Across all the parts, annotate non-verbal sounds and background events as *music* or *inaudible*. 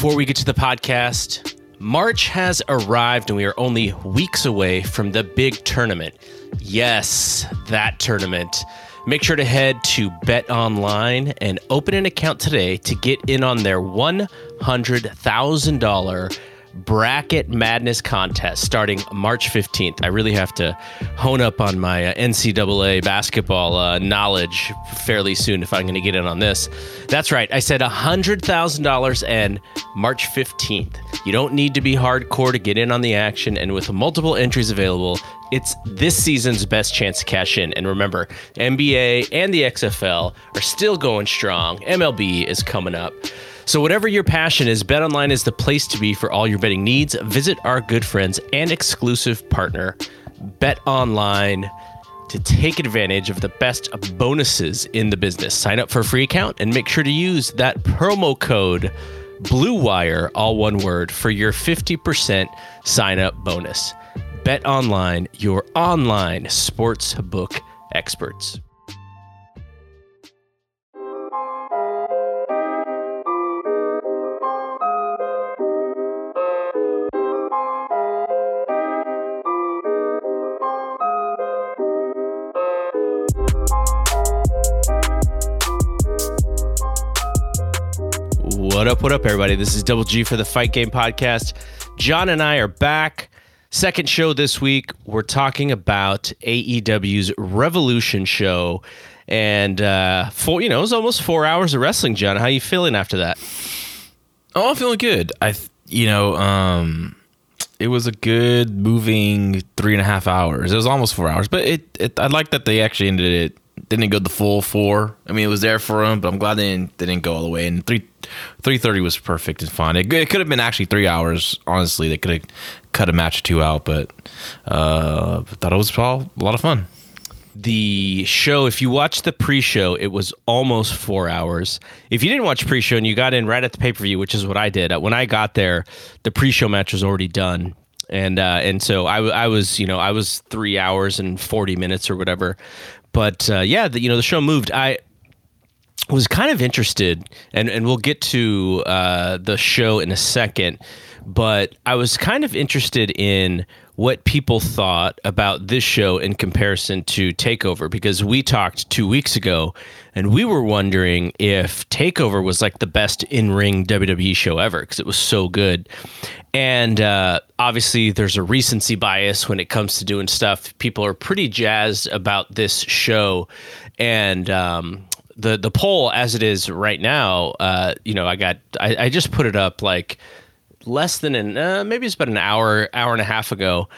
before we get to the podcast, March has arrived and we are only weeks away from the big tournament. Yes, that tournament. Make sure to head to Bet Online and open an account today to get in on their $100,000 bracket madness contest starting March 15th. I really have to hone up on my uh, NCAA basketball uh, knowledge fairly soon if I'm going to get in on this. That's right. I said $100,000 and March 15th. You don't need to be hardcore to get in on the action, and with multiple entries available, it's this season's best chance to cash in. And remember, NBA and the XFL are still going strong. MLB is coming up. So, whatever your passion is, BetOnline is the place to be for all your betting needs. Visit our good friends and exclusive partner, BetOnline, to take advantage of the best bonuses in the business. Sign up for a free account and make sure to use that promo code BLUEWIRE, all one word, for your 50% sign up bonus. BetOnline, your online sports book experts. What up, what up, everybody? This is Double G for the Fight Game Podcast. John and I are back. Second show this week. We're talking about AEW's Revolution show. And uh four, you know, it was almost four hours of wrestling, John. How are you feeling after that? Oh, I'm feeling good. I, you know, um, it was a good moving three and a half hours. It was almost four hours, but it, it I like that they actually ended it. Didn't go the full four. I mean, it was there for them, but I'm glad they didn't, they didn't go all the way. And three three thirty was perfect and fun. It, it could have been actually three hours. Honestly, they could have cut a match or two out, but uh, thought it was all a lot of fun. the show if you watched the pre-show it was almost four hours if you didn't watch pre-show and you got in right at the pay-per-view which is what i did uh, when i got there the pre-show match was already done and uh, and so I, I was you know i was three hours and 40 minutes or whatever but uh, yeah the, you know the show moved. I was kind of interested, and, and we'll get to uh, the show in a second, but I was kind of interested in what people thought about this show in comparison to Takeover because we talked two weeks ago and we were wondering if Takeover was like the best in ring WWE show ever because it was so good. And uh, obviously, there's a recency bias when it comes to doing stuff. People are pretty jazzed about this show. And um, the the poll as it is right now, uh, you know, I got I, I just put it up like less than an uh, maybe it's about an hour hour and a half ago,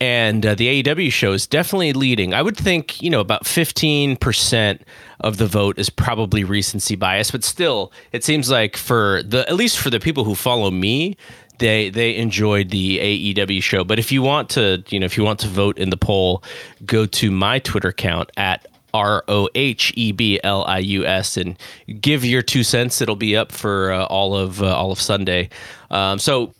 and uh, the AEW show is definitely leading. I would think you know about fifteen percent of the vote is probably recency bias, but still, it seems like for the at least for the people who follow me. They, they enjoyed the AEW show, but if you want to, you know, if you want to vote in the poll, go to my Twitter account at R O H E B L I U S and give your two cents. It'll be up for uh, all of uh, all of Sunday. Um, so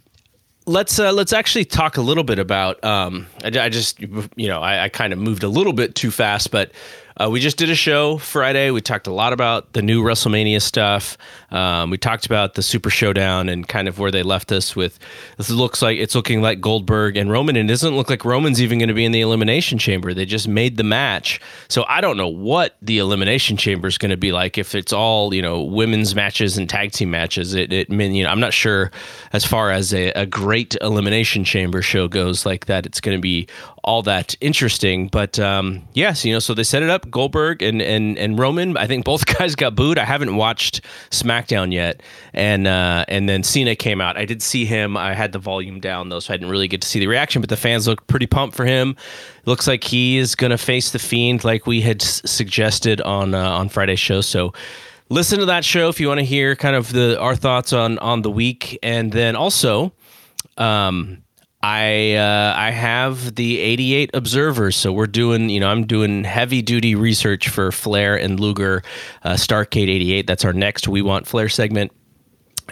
let's uh, let's actually talk a little bit about. Um, I, I just you know I, I kind of moved a little bit too fast, but uh, we just did a show Friday. We talked a lot about the new WrestleMania stuff. Um, we talked about the Super Showdown and kind of where they left us with. This looks like it's looking like Goldberg and Roman. And it doesn't look like Roman's even going to be in the Elimination Chamber. They just made the match, so I don't know what the Elimination Chamber is going to be like. If it's all you know women's matches and tag team matches, it, it you know I'm not sure as far as a, a great Elimination Chamber show goes like that. It's going to be all that interesting. But um, yes, you know, so they set it up. Goldberg and and and Roman. I think both *laughs* guys got booed. I haven't watched SmackDown yet, and uh, and then Cena came out. I did see him. I had the volume down though, so I didn't really get to see the reaction. But the fans looked pretty pumped for him. Looks like he is to face the Fiend, like we had s- suggested on uh, on Friday's show. So listen to that show if you want to hear kind of the our thoughts on on the week, and then also. Um, I uh, I have the 88 observers, so we're doing you know I'm doing heavy duty research for Flair and Luger, uh, Starcade 88. That's our next We Want Flair segment.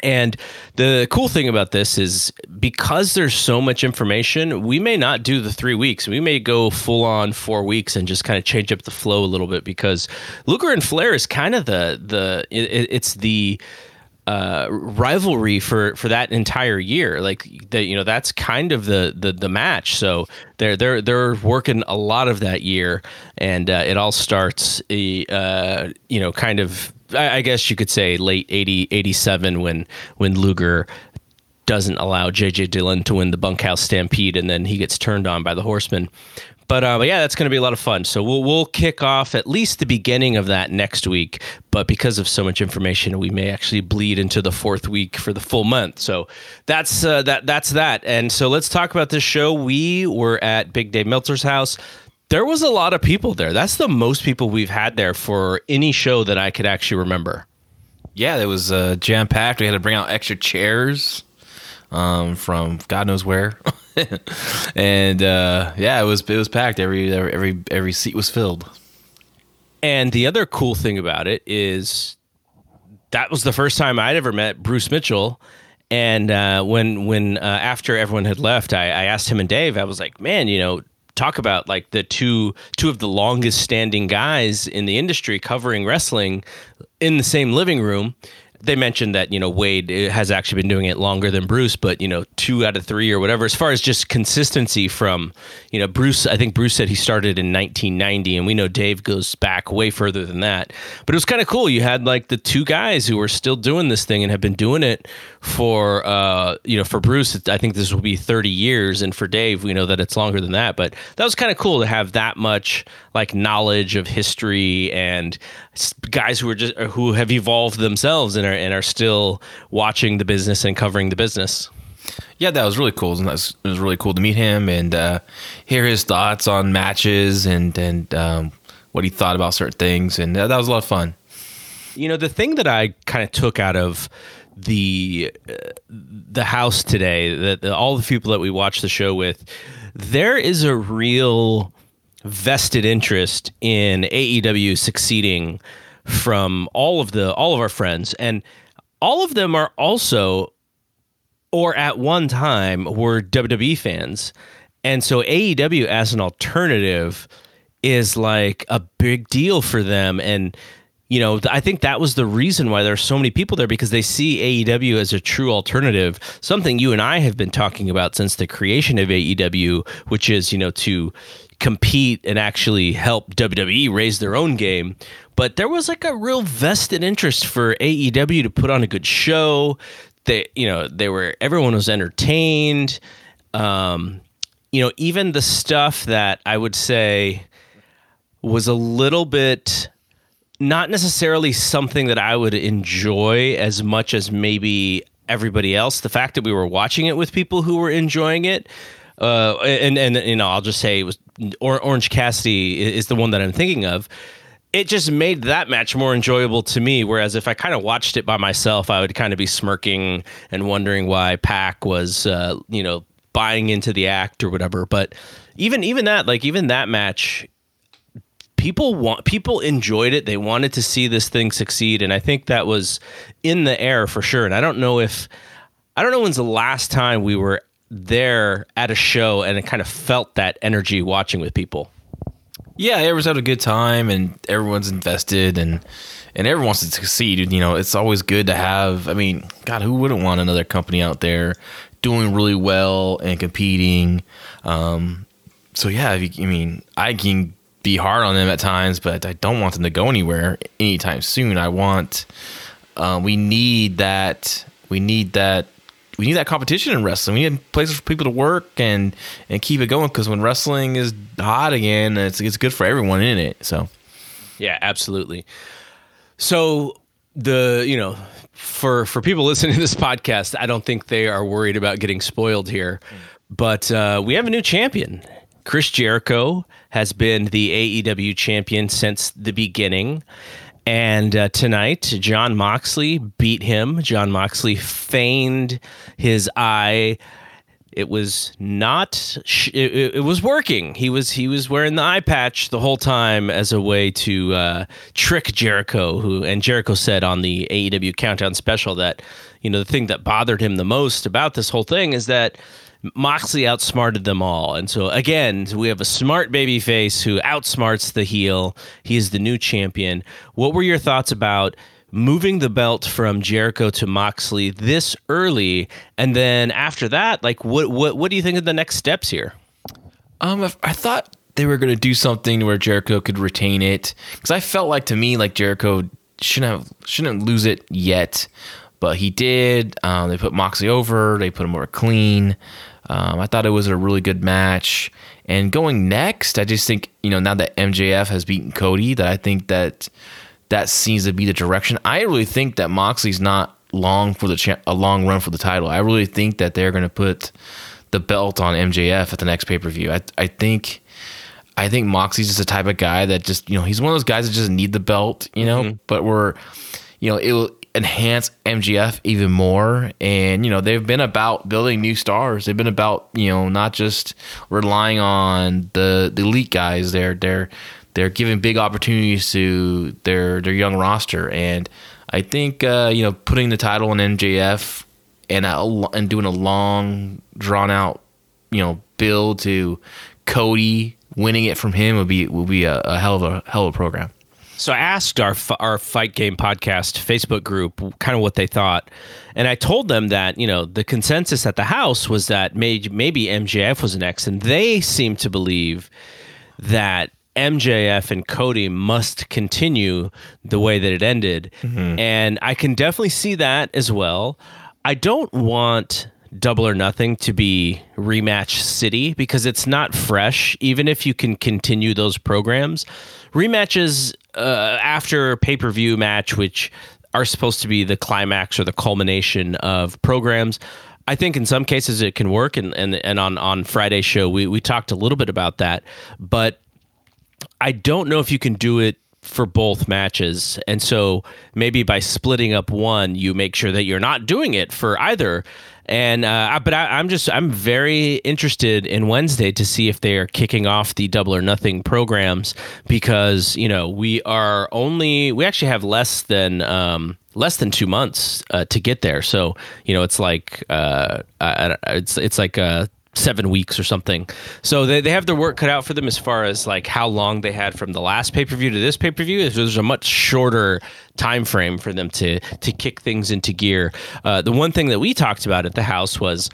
And the cool thing about this is because there's so much information, we may not do the three weeks. We may go full on four weeks and just kind of change up the flow a little bit because Luger and Flair is kind of the the it, it's the uh, rivalry for for that entire year. Like that, you know, that's kind of the the the match. So they're they're they're working a lot of that year, and uh, it all starts, uh, you know, kind of. I, I guess you could say late 80, 87 when when Luger doesn't allow JJ Dillon to win the bunkhouse stampede, and then he gets turned on by the Horsemen. But, uh, but yeah, that's going to be a lot of fun. So we'll we'll kick off at least the beginning of that next week. But because of so much information, we may actually bleed into the fourth week for the full month. So that's uh, that that's that. And so let's talk about this show. We were at Big Dave Meltzer's house. There was a lot of people there. That's the most people we've had there for any show that I could actually remember. Yeah, it was uh, jam packed. We had to bring out extra chairs um, from God knows where. *laughs* *laughs* and uh, yeah, it was it was packed. Every every every seat was filled. And the other cool thing about it is that was the first time I'd ever met Bruce Mitchell. And uh, when when uh, after everyone had left, I, I asked him and Dave. I was like, "Man, you know, talk about like the two two of the longest standing guys in the industry covering wrestling in the same living room they mentioned that you know Wade eh, has actually been doing it longer than Bruce, but you know two out of three or whatever. As far as just consistency from you know Bruce, I think Bruce said he started in 1990, and we know Dave goes back way further than that. But it was kind of cool. You had like the two guys who were still doing this thing and have been doing it for uh, you know for Bruce. I think this will be 30 years, and for Dave, we know that it's longer than that. But that was kind of cool to have that much like knowledge of history and guys who are just who have evolved themselves and are and are still watching the business and covering the business. Yeah, that was really cool. It was, it was really cool to meet him and uh, hear his thoughts on matches and and um, what he thought about certain things, and that was a lot of fun. You know, the thing that I kind of took out of the uh, the house today, that all the people that we watch the show with, there is a real vested interest in AEW succeeding from all of the all of our friends and all of them are also or at one time were WWE fans. And so AEW as an alternative is like a big deal for them and you know, I think that was the reason why there are so many people there because they see AEW as a true alternative, something you and I have been talking about since the creation of AEW, which is, you know, to compete and actually help WWE raise their own game. But there was like a real vested interest for AEW to put on a good show. They, you know, they were everyone was entertained. Um, you know, even the stuff that I would say was a little bit not necessarily something that I would enjoy as much as maybe everybody else. The fact that we were watching it with people who were enjoying it, uh, and and you know, I'll just say it was or, Orange Cassidy is the one that I'm thinking of. It just made that match more enjoyable to me. Whereas if I kind of watched it by myself, I would kind of be smirking and wondering why Pac was, uh, you know, buying into the act or whatever. But even even that, like even that match, people want people enjoyed it. They wanted to see this thing succeed, and I think that was in the air for sure. And I don't know if I don't know when's the last time we were there at a show and it kind of felt that energy watching with people. Yeah, everyone's had a good time and everyone's invested and and everyone wants to succeed. You know, it's always good to have. I mean, God, who wouldn't want another company out there doing really well and competing? Um, so yeah, I mean, I can be hard on them at times, but I don't want them to go anywhere anytime soon. I want uh, we need that we need that we need that competition in wrestling. We need places for people to work and and keep it going because when wrestling is hot again, it's it's good for everyone in it. So, yeah, absolutely. So the you know for for people listening to this podcast, I don't think they are worried about getting spoiled here, but uh, we have a new champion. Chris Jericho has been the AEW champion since the beginning. And uh, tonight, Jon Moxley beat him. Jon Moxley feigned his eye. It was not. It, it, was working. He was he was wearing the eye patch the whole time as a way to uh, trick Jericho. Who and Jericho said on the AEW Countdown special that you know the thing that bothered him the most about this whole thing is that Moxley outsmarted them all. And so again, we have a smart baby face who outsmarts the heel. He is the new champion. What were your thoughts about moving the belt from Jericho to Moxley this early, and then after that, like what what what do you think of the next steps here? Um, I thought they were going to do something where Jericho could retain it because I felt like to me like Jericho shouldn't have shouldn't lose it yet, but he did. Um, they put Moxley over. They put him over clean. Um, I thought it was a really good match. And going next, I just think you know now that MJF has beaten Cody, that I think that that seems to be the direction. I really think that Moxley's not long for the cha- a long run for the title. I really think that they're going to put the belt on MJF at the next pay per view. I I think I think Moxley's just the type of guy that just you know he's one of those guys that just need the belt, you know. Mm-hmm. But we're you know it will enhance MJF even more, and you know they've been about building new stars. They've been about you know not just relying on the the elite guys. They're they're they're giving big opportunities to their their young roster, and I think uh, you know putting the title on MJF and a, and doing a long drawn out you know build to Cody winning it from him would be would be a, a hell of a hell of a program. So I asked our our fight game podcast Facebook group kind of what they thought, and I told them that you know the consensus at the house was that maybe maybe MJF was next, and they seem to believe that MJF and Cody must continue the way that it ended, mm-hmm. and I can definitely see that as well. I don't want double or nothing to be rematch city because it's not fresh even if you can continue those programs rematches uh, after pay-per-view match which are supposed to be the climax or the culmination of programs I think in some cases it can work. And and, and on on Friday's show we we talked a little bit about that. But I don't know if you can do it for both matches. And so maybe by splitting up one, you make sure that you're not doing it for either. And uh, but I, am just I'm very interested in Wednesday to see if they are kicking off the double or nothing programs because you know we are only we actually have less than um, less than two months uh, to get there. So you know it's like uh, it's it's like a seven weeks or something. So they, they have their work cut out for them as far as like how long they had from the last pay per view to this pay per view. There's a much shorter time frame for them to to kick things into gear. Uh, the one thing that we talked about at the house was,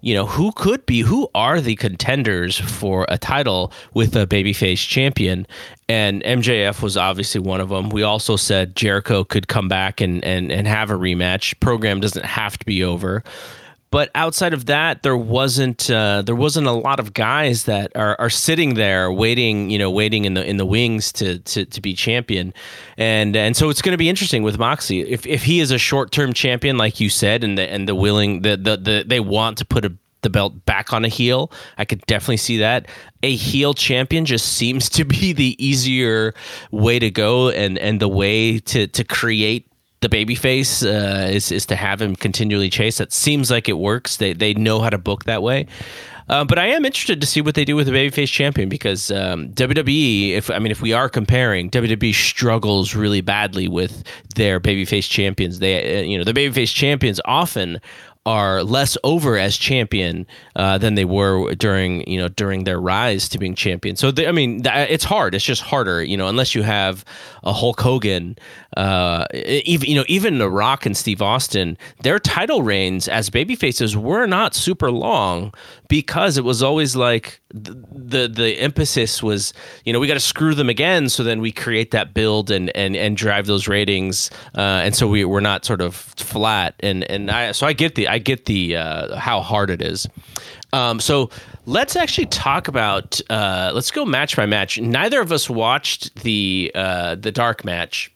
you know, who could be who are the contenders for a title with a babyface champion, and MJF was obviously one of them. We also said Jericho could come back and and and have a rematch. Program doesn't have to be over but outside of that, there wasn't uh, there wasn't a lot of guys that are, are sitting there waiting, you know, waiting in the in the wings to to, to be champion, and and so it's going to be interesting with Moxley if if he is a short term champion, like you said, and the and the willing the the, the they want to put a the belt back on a heel. I could definitely see that. A heel champion just seems to be the easier way to go and and the way to to create the babyface uh, is is to have him continually chase. That seems like it works. They they know how to book that way. Uh, but I am interested to see what they do with the babyface champion because um, WWE, if I mean, if we are comparing, WWE struggles really badly with their babyface champions. They, uh, you know, the babyface champions often are less over as champion uh, than they were during you know during their rise to being champion. So they, I mean, it's hard. It's just harder, you know, unless you have a Hulk Hogan, uh, even you know even The Rock and Steve Austin. Their title reigns as babyfaces were not super long because it was always like the the, the emphasis was you know we got to screw them again so then we create that build and and and drive those ratings uh, and so we we're not sort of flat and and I so I get the I get the uh, how hard it is. Um, so let's actually talk about uh, let's go match by match. Neither of us watched the uh, the dark match,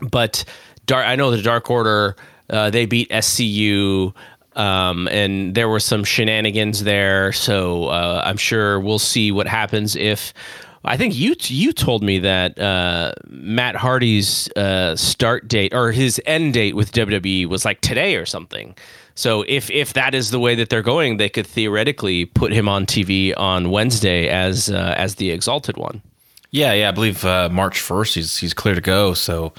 but dark I know the Dark Order uh, they beat SCU. Um, and there were some shenanigans there. So uh, I'm sure we'll see what happens if. I think you you told me that uh, Matt Hardy's uh, start date or his end date with WWE was like today or something. So if if that is the way that they're going, they could theoretically put him on TV on Wednesday as uh, as the Exalted One. Yeah, yeah, I believe uh, March first he's he's clear to go. So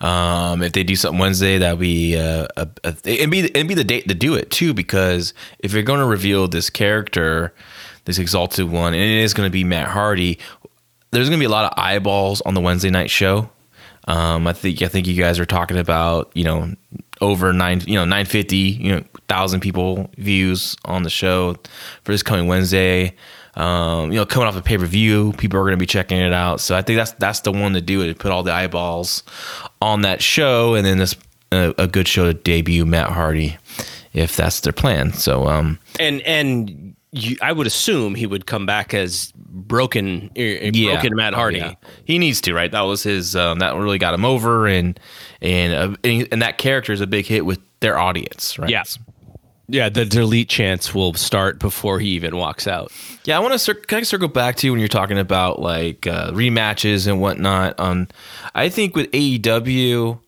um, if they do something Wednesday, that'd be uh, a, a, it'd be it'd be the date to do it too. Because if you're going to reveal this character, this exalted one, and it is going to be Matt Hardy, there's going to be a lot of eyeballs on the Wednesday night show. Um, I think I think you guys are talking about you know over nine you know nine fifty you know thousand people views on the show for this coming Wednesday. Um, you know, coming off a pay per view, people are going to be checking it out. So I think that's that's the one to do it. Put all the eyeballs on that show, and then this a, a good show to debut Matt Hardy, if that's their plan. So um, and and you, I would assume he would come back as broken, uh, broken Matt Hardy. Yeah. He needs to, right? That was his. Um, that really got him over, and and uh, and, and that character is a big hit with their audience, right? Yeah. Yeah, the delete chants will start before he even walks out. Yeah, I want to cir- kind of circle back to you when you're talking about like uh, rematches and whatnot. Um, I think with AEW,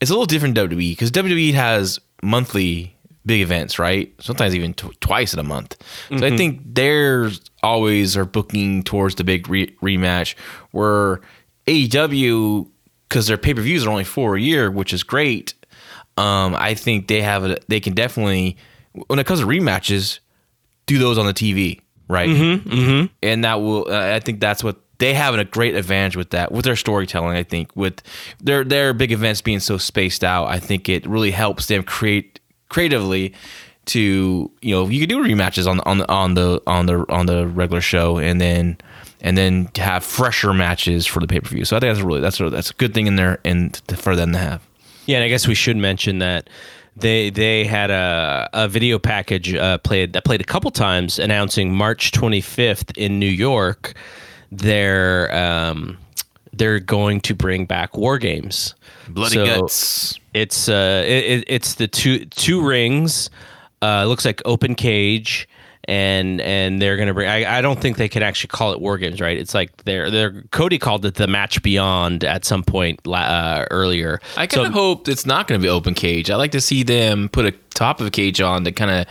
it's a little different WWE because WWE has monthly big events, right? Sometimes even twice in a month. So mm-hmm. I think theirs always are booking towards the big re- rematch. Where AEW, because their pay per views are only four a year, which is great. Um, I think they have a, they can definitely when it comes to rematches, do those on the TV, right? Mm-hmm, mm-hmm. And that will, I think that's what they have a great advantage with that, with their storytelling. I think with their their big events being so spaced out, I think it really helps them create creatively to you know you could do rematches on on the on the on the on the regular show and then and then have fresher matches for the pay per view. So I think that's really that's a, that's a good thing in there and for them to have. Yeah, and I guess we should mention that they they had a, a video package uh, played that played a couple times announcing March 25th in New York. They're um, they're going to bring back war games. Blood and Guts. It's uh, it, it's the two two rings. Uh, looks like open cage and and they're gonna bring. I, I don't think they can actually call it war games, right? It's like they're they're Cody called it the match beyond at some point uh, earlier. I kind of so, hope it's not going to be open cage. I like to see them put a top of a cage on to kind of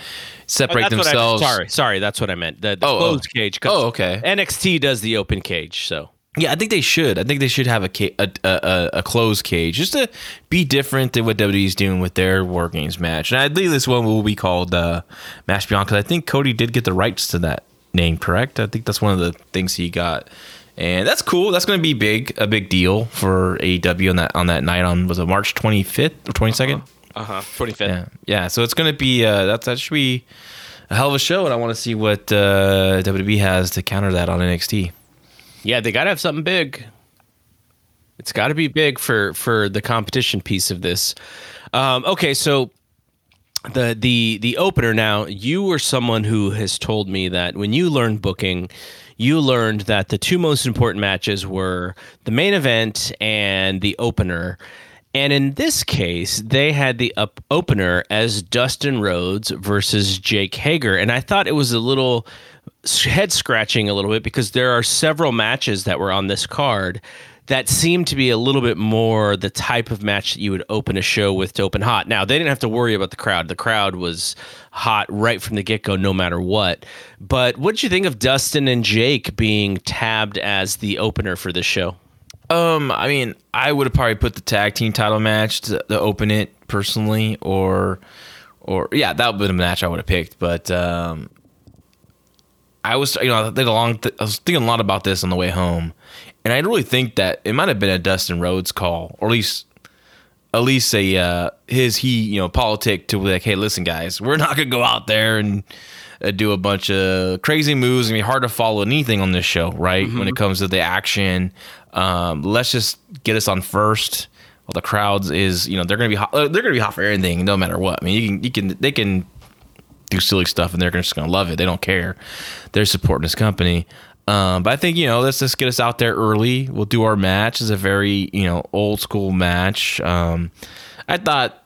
separate oh, themselves. I, sorry, sorry, that's what I meant. The, the oh, oh. closed oh. cage. Oh, okay. NXT does the open cage, so yeah, I think they should. I think they should have a ca- a, a, a closed cage just to be different than what WWE's doing with their War Games match. And I believe this one will be called uh, Match Beyond because I think Cody did get the rights to that name, correct? I think that's one of the things he got, and that's cool. That's going to be big, a big deal for AEW on that on that night on was it March twenty fifth or twenty second? Uh huh. Twenty fifth. Yeah, yeah. So it's going to be uh, that's that should be a hell of a show, and I want to see what uh, WWE has to counter that on NXT. Yeah, they got to have something big. It's got to be big for for the competition piece of this. Um, okay, so the the the opener. Now, you were someone who has told me that when you learned booking, you learned that the two most important matches were the main event and the opener. And in this case, they had the up opener as Dustin Rhodes versus Jake Hager, and I thought it was a little head scratching a little bit because there are several matches that were on this card that seemed to be a little bit more the type of match that you would open a show with to open hot. Now, they didn't have to worry about the crowd. The crowd was hot right from the get go, no matter what. But what did you think of Dustin and Jake being tabbed as the opener for this show? Um, I mean, I would have probably put the tag team title match to, to open it personally, or, or yeah, that would have been a match I would have picked. But um, I was, you know, I, think a long th- I was thinking a lot about this on the way home, and I really think that it might have been a Dustin Rhodes call, or at least, at least a uh, his he, you know, politic to be like, hey, listen, guys, we're not gonna go out there and uh, do a bunch of crazy moves. and be hard to follow anything on this show, right? Mm-hmm. When it comes to the action, um, let's just get us on first. Well, the crowds is, you know, they're gonna be hot, uh, they're gonna be hot for everything, no matter what. I mean, you can, you can, they can do silly stuff and they're just to love it. They don't care. They're supporting this company. Um, but I think you know let's just get us out there early. We'll do our match. It's a very you know old school match. Um, I thought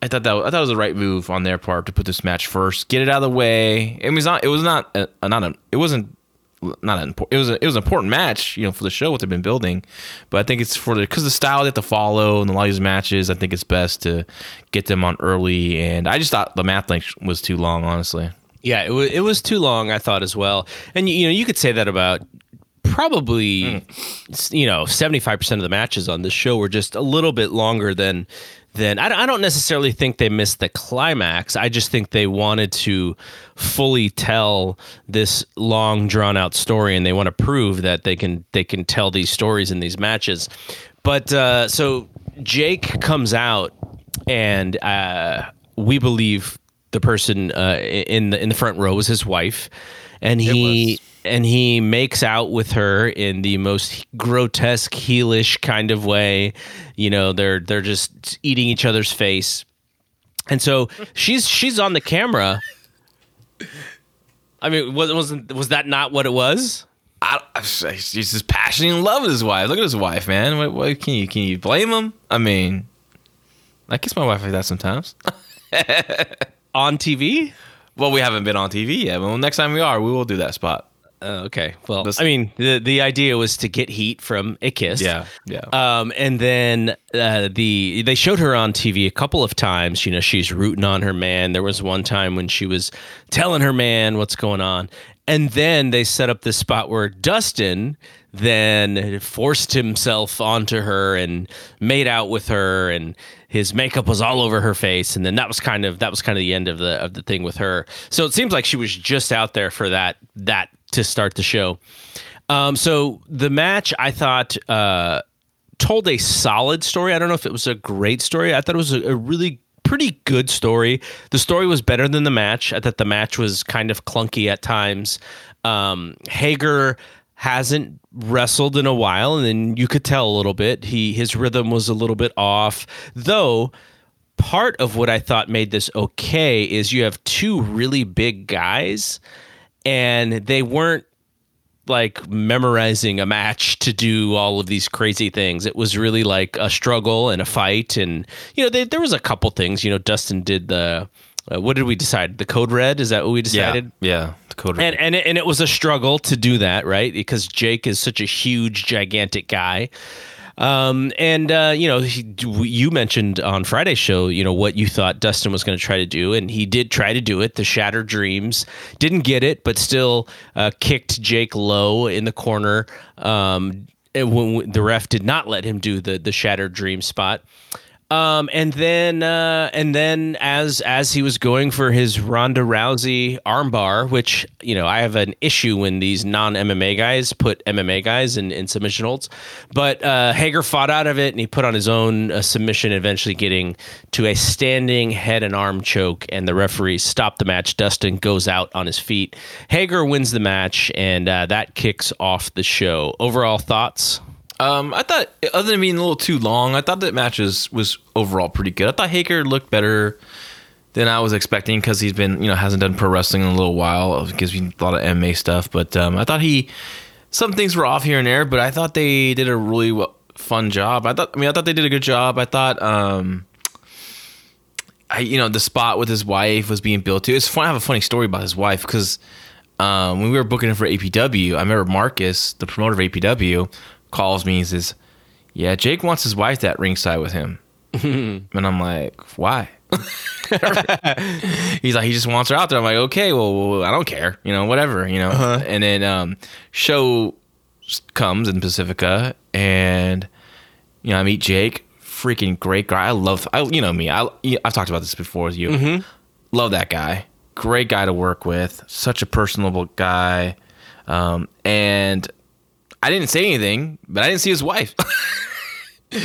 I thought that I thought it was the right move on their part to put this match first, get it out of the way. It was not it was not a, not a, it wasn't not an it was a, it was an important match, you know, for the show what they've been building. But I think it's for the because the style they have to follow and a lot of these matches. I think it's best to get them on early. And I just thought the math length was too long, honestly. Yeah, it was it was too long. I thought as well. And you know, you could say that about probably mm. you know 75% of the matches on this show were just a little bit longer than then I, don't necessarily think they missed the climax. I just think they wanted to fully tell this long drawn out story, and they want to prove that they can they can tell these stories in these matches. But uh, so Jake comes out, and uh, we believe the person uh, in the in the front row was his wife, and he. And he makes out with her in the most grotesque heelish kind of way. You know, they're they're just eating each other's face, and so she's she's on the camera. I mean, was wasn't was that not what it was? I, I, he's just passionate in love with his wife. Look at his wife, man. What, what can you can you blame him? I mean, I kiss my wife like that sometimes. *laughs* On TV? well, we haven't been on TV yet. Well, next time we are, we will do that spot. Oh, okay. Well, This- I mean, the the idea was to get heat from a kiss. yeah. Yeah. Um, and then uh, the they showed her on TV a couple of times. You know, she's rooting on her man. There was one time when she was telling her man what's going on, and then they set up this spot where Dustin then forced himself onto her and made out with her, and his makeup was all over her face. And then that was kind of that was kind of the end of the of the thing with her. So it seems like she was just out there for that that to start the show. Um, so the match, I thought. Uh, told a solid story. I don't know if it was a great story. I thought it was a, a really pretty good story. The story was better than the match. I thought the match was kind of clunky at times. Um, Hager hasn't wrestled in a while, and then you could tell a little bit. He his rhythm was a little bit off, though. Part of what I thought made this okay is you have two really big guys, and they weren't like memorizing a match to do all of these crazy things. It was really like a struggle and a fight, and you know they, there was a couple things. You know, Dustin did the uh, what did we decide? The code red is that what we decided? Yeah. yeah The code. red. And and it, and it was a struggle to do that, right? Because Jake is such a huge, gigantic guy. Um, and uh, you know, he, you mentioned on Friday's show, you know, what you thought Dustin was going to try to do, and he did try to do it. The Shattered Dreams didn't get it, but still uh, kicked Jake low in the corner. Um, when the ref did not let him do the the Shattered Dream spot. Um, and then uh, and then as as he was going for his Ronda Rousey armbar, which you know I have an issue when these non MMA guys put MMA guys in, in submission holds, but uh, Hager fought out of it and he put on his own uh, submission, eventually getting to a standing head and arm choke, and the referee stopped the match. Dustin goes out on his feet. Hager wins the match, and uh, that kicks off the show. Overall thoughts. Um, I thought, other than being a little too long, I thought that matches was, overall pretty good. I thought Hager looked better than I was expecting because he's been, you know, hasn't done pro wrestling in a little while. It gives me a lot of MMA stuff, but um, I thought he, some things were off here and there, but I thought they did a really well, fun job. I thought, I mean, I thought they did a good job. I thought, um, I, you know, the spot with his wife was being built to. It's fun. I have a funny story about his wife because um, when we were booking him for APW, I remember Marcus, the promoter of APW, calls me and says, "Yeah, Jake wants his wife at ringside with him," *laughs* and I'm like, "Why?" *laughs* He's like, he just wants her out there. I'm like, okay, well, I don't care, you know, whatever, you know. And then um, show comes in Pacifica, and you know, I meet Jake, freaking great guy. I love, I you know me, I I've talked about this before with you. Love that guy, great guy to work with, such a personable guy, um, and I didn't say anything, but I didn't see his wife. *laughs*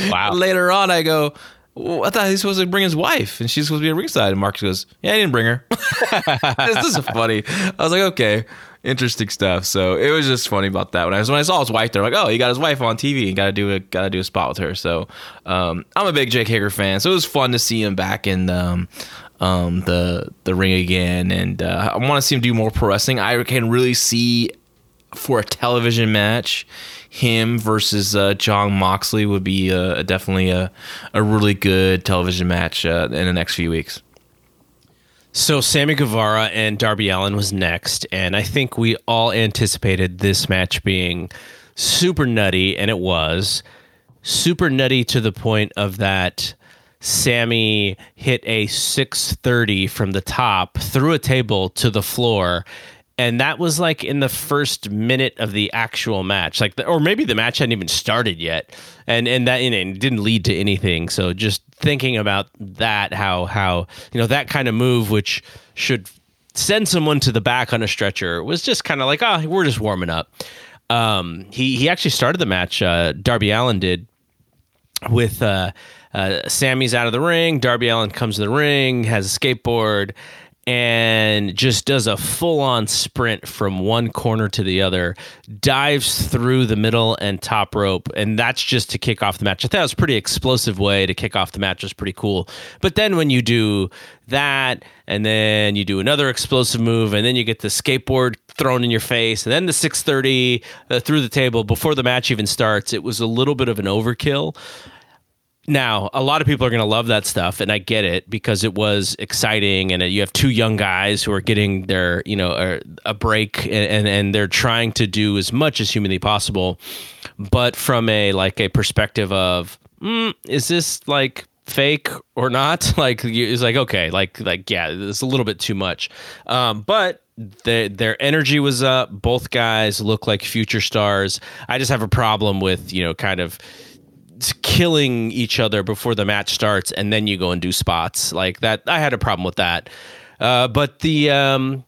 Wow. Later on, I go, well, I thought he was supposed to bring his wife, and she's supposed to be at ringside. And Marcus goes, "Yeah, I didn't bring her." *laughs* this is funny. I was like, "Okay, interesting stuff." So it was just funny about that. When I when I saw his wife there, I'm like, "Oh, he got his wife on TV and got to do a got to do a spot with her." So um, I'm a big Jake Hager fan, so it was fun to see him back in the, um, um, the the ring again, and uh, I want to see him do more pro wrestling. I can really see for a television match, him versus uh, Jon Moxley would be uh, definitely a, a really good television match uh, in the next few weeks. So Sammy Guevara and Darby Allin was next, and I think we all anticipated this match being super nutty, and it was super nutty to the point of that Sammy hit a 630 from the top through a table to the floor. And that was like in the first minute of the actual match, like, the, or maybe the match hadn't even started yet, and and that and didn't lead to anything. So just thinking about that, how how you know that kind of move, which should send someone to the back on a stretcher, was just kind of like, oh, we're just warming up. Um, he he actually started the match. Uh, Darby Allin did, with uh, uh, Sammy's out of the ring. Darby Allin comes to the ring, has a skateboard, and just does a full on sprint from one corner to the other, dives through the middle and top rope. And that's just to kick off the match. I thought it was a pretty explosive way to kick off the match. It was pretty cool. But then when you do that, and then you do another explosive move, and then you get the skateboard thrown in your face, and then the 630 uh, through the table before the match even starts, it was a little bit of an overkill. Now, a lot of people are going to love that stuff, and I get it because it was exciting, and you have two young guys who are getting their, you know, a, a break, and, and and they're trying to do as much as humanly possible. But from a like a perspective of, mm, is this like fake or not? *laughs* Like, it's like okay, like like yeah, it's a little bit too much. Um, but the, their energy was up. Both guys look like future stars. I just have a problem with you know kind of killing each other before the match starts and then you go and do spots like that i had a problem with that uh, but the um,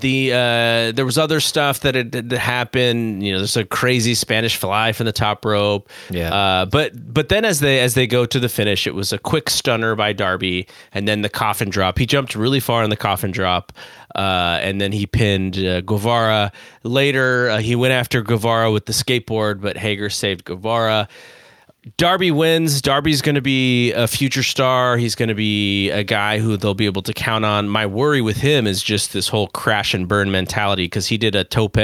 the uh, there was other stuff that had, that happened. You know, there's a crazy Spanish fly from the top rope. Yeah. Uh, but but then as they as they go to the finish, it was a quick stunner by Darby, and then the coffin drop. He jumped really far in the coffin drop, uh, and then he pinned uh, Guevara. Later, uh, he went after Guevara with the skateboard, but Hager saved Guevara. Darby wins. Darby's going to be a future star. He's going to be a guy who they'll be able to count on. My worry with him is just this whole crash and burn mentality because he did a tope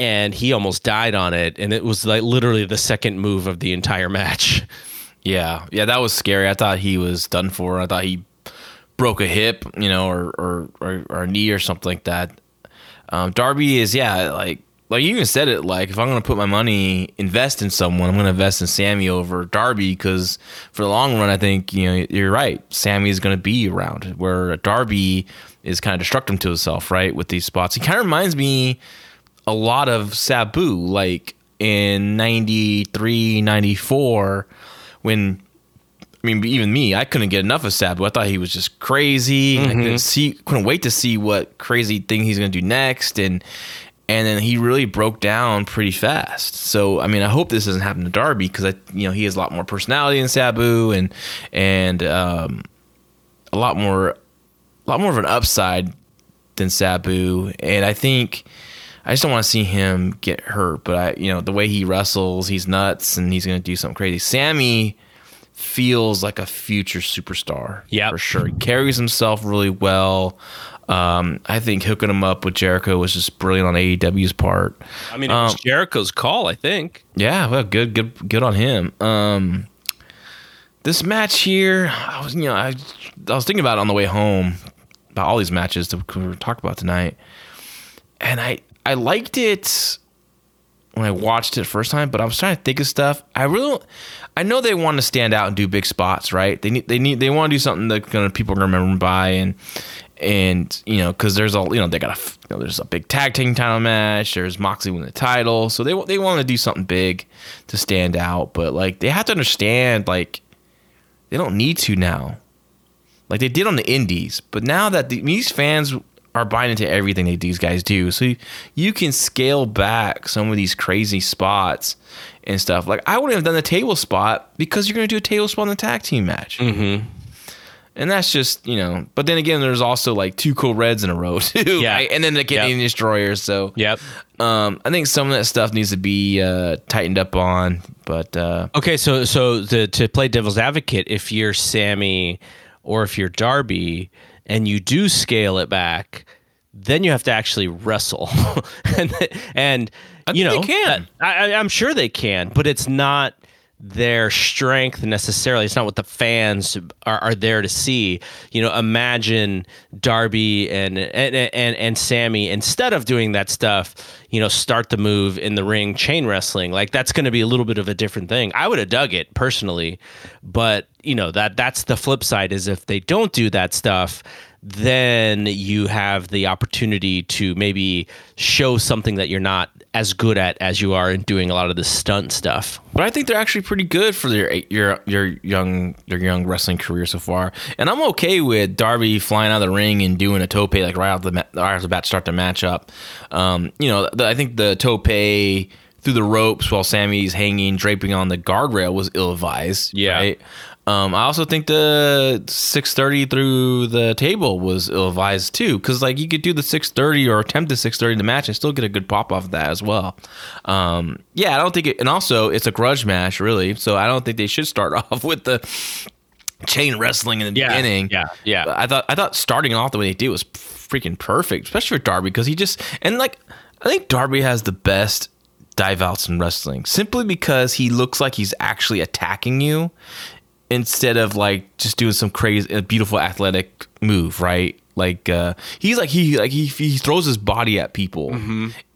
and he almost died on it. And it was like literally the second move of the entire match. Yeah, yeah, that was scary. I thought he was done for. I thought he broke a hip, you know, or or or, or a knee or something like that. Um, Darby is yeah, like like you even said it like if I'm going to put my money invest in someone, I'm going to invest in Sammy over Darby because for the long run, I think you know you're right. Sammy is going to be around where Darby is kind of destructive to himself, right? With these spots, he kind of reminds me a lot of Sabu, like in 93, 94, when I mean, even me, I couldn't get enough of Sabu. I thought he was just crazy. I mm-hmm. couldn't see, couldn't wait to see what crazy thing he's going to do next, and and then he really broke down pretty fast. So I mean, I hope this doesn't happen to Darby because I, you know, he has a lot more personality than Sabu, and and um, a lot more, a lot more of an upside than Sabu, and I think. I just don't want to see him get hurt, but I, you know, the way he wrestles, he's nuts, and he's going to do something crazy. Sammy, feels like a future superstar. Yeah, for sure. He carries himself really well. Um, I think hooking him up with Jericho was just brilliant on AEW's part. I mean, it was Um, Jericho's call, I think. Yeah, well, good, good, good on him. Um, this match here, I was, you know, I, I was thinking about it on the way home about all these matches that we were talking about tonight, and I, I liked it when I watched it first time, but I was trying to think of stuff. I really, I know they want to stand out and do big spots, right? They need, they need, they want to do something that gonna people remember by, and and you know, because there's a, you know, they got a, you know, there's a big tag team title match. There's Moxley winning the title, so they they want to do something big to stand out, but like they have to understand, like they don't need to now, like they did on the Indies, but now that the, these fans are buying into everything that these guys do. So you, you can scale back some of these crazy spots and stuff. Like I wouldn't have done the table spot because you're going to do a table spot in the tag team match. Mm-hmm. And that's just you know. But then again, there's also like two code reds in a row *laughs* too. Yeah. right? And then the Canadian Yep. destroyers. So Yep. um, I think some of that stuff needs to be uh, tightened up on. But uh, Okay, so so the, to play devil's advocate, if you're Sammy or if you're Darby and you do scale it back, then you have to actually wrestle, *laughs* and and you know they can. I, I, I'm sure they can, but it's not their strength necessarily. It's not what the fans are, are there to see. You know, imagine Darby and and and and Sammy instead of doing that stuff, you know, start the move in the ring, chain wrestling. Like that's going to be a little bit of a different thing. I would have dug it personally, but you know that that's the flip side. Is if they don't do that stuff. Then you have the opportunity to maybe show something that you're not as good at as you are in doing a lot of the stunt stuff. But I think they're actually pretty good for their your your young their young wrestling career so far, and I'm okay with Darby flying out of the ring and doing a tope like right off the right off the bat to start the matchup. Um, you know, the, I think the tope through the ropes while Sammy's hanging, draping on the guardrail was ill advised. Yeah. Right? Um, I also think the 630 through the table was ill advised too, because like you could do the 630 or attempt the 630 in the match and still get a good pop off of that as well. Um, yeah, I don't think it, and also it's a grudge match really, so I don't think they should start *laughs* off with the chain wrestling in the Yeah, beginning. yeah, yeah. But I thought I thought starting off the way they did was freaking perfect, especially for Darby because he just and like I think Darby has the best dive outs in wrestling simply because he looks like he's actually attacking you instead of like just doing some crazy a beautiful athletic move, right? Like uh, he's like he like he he throws his body at people,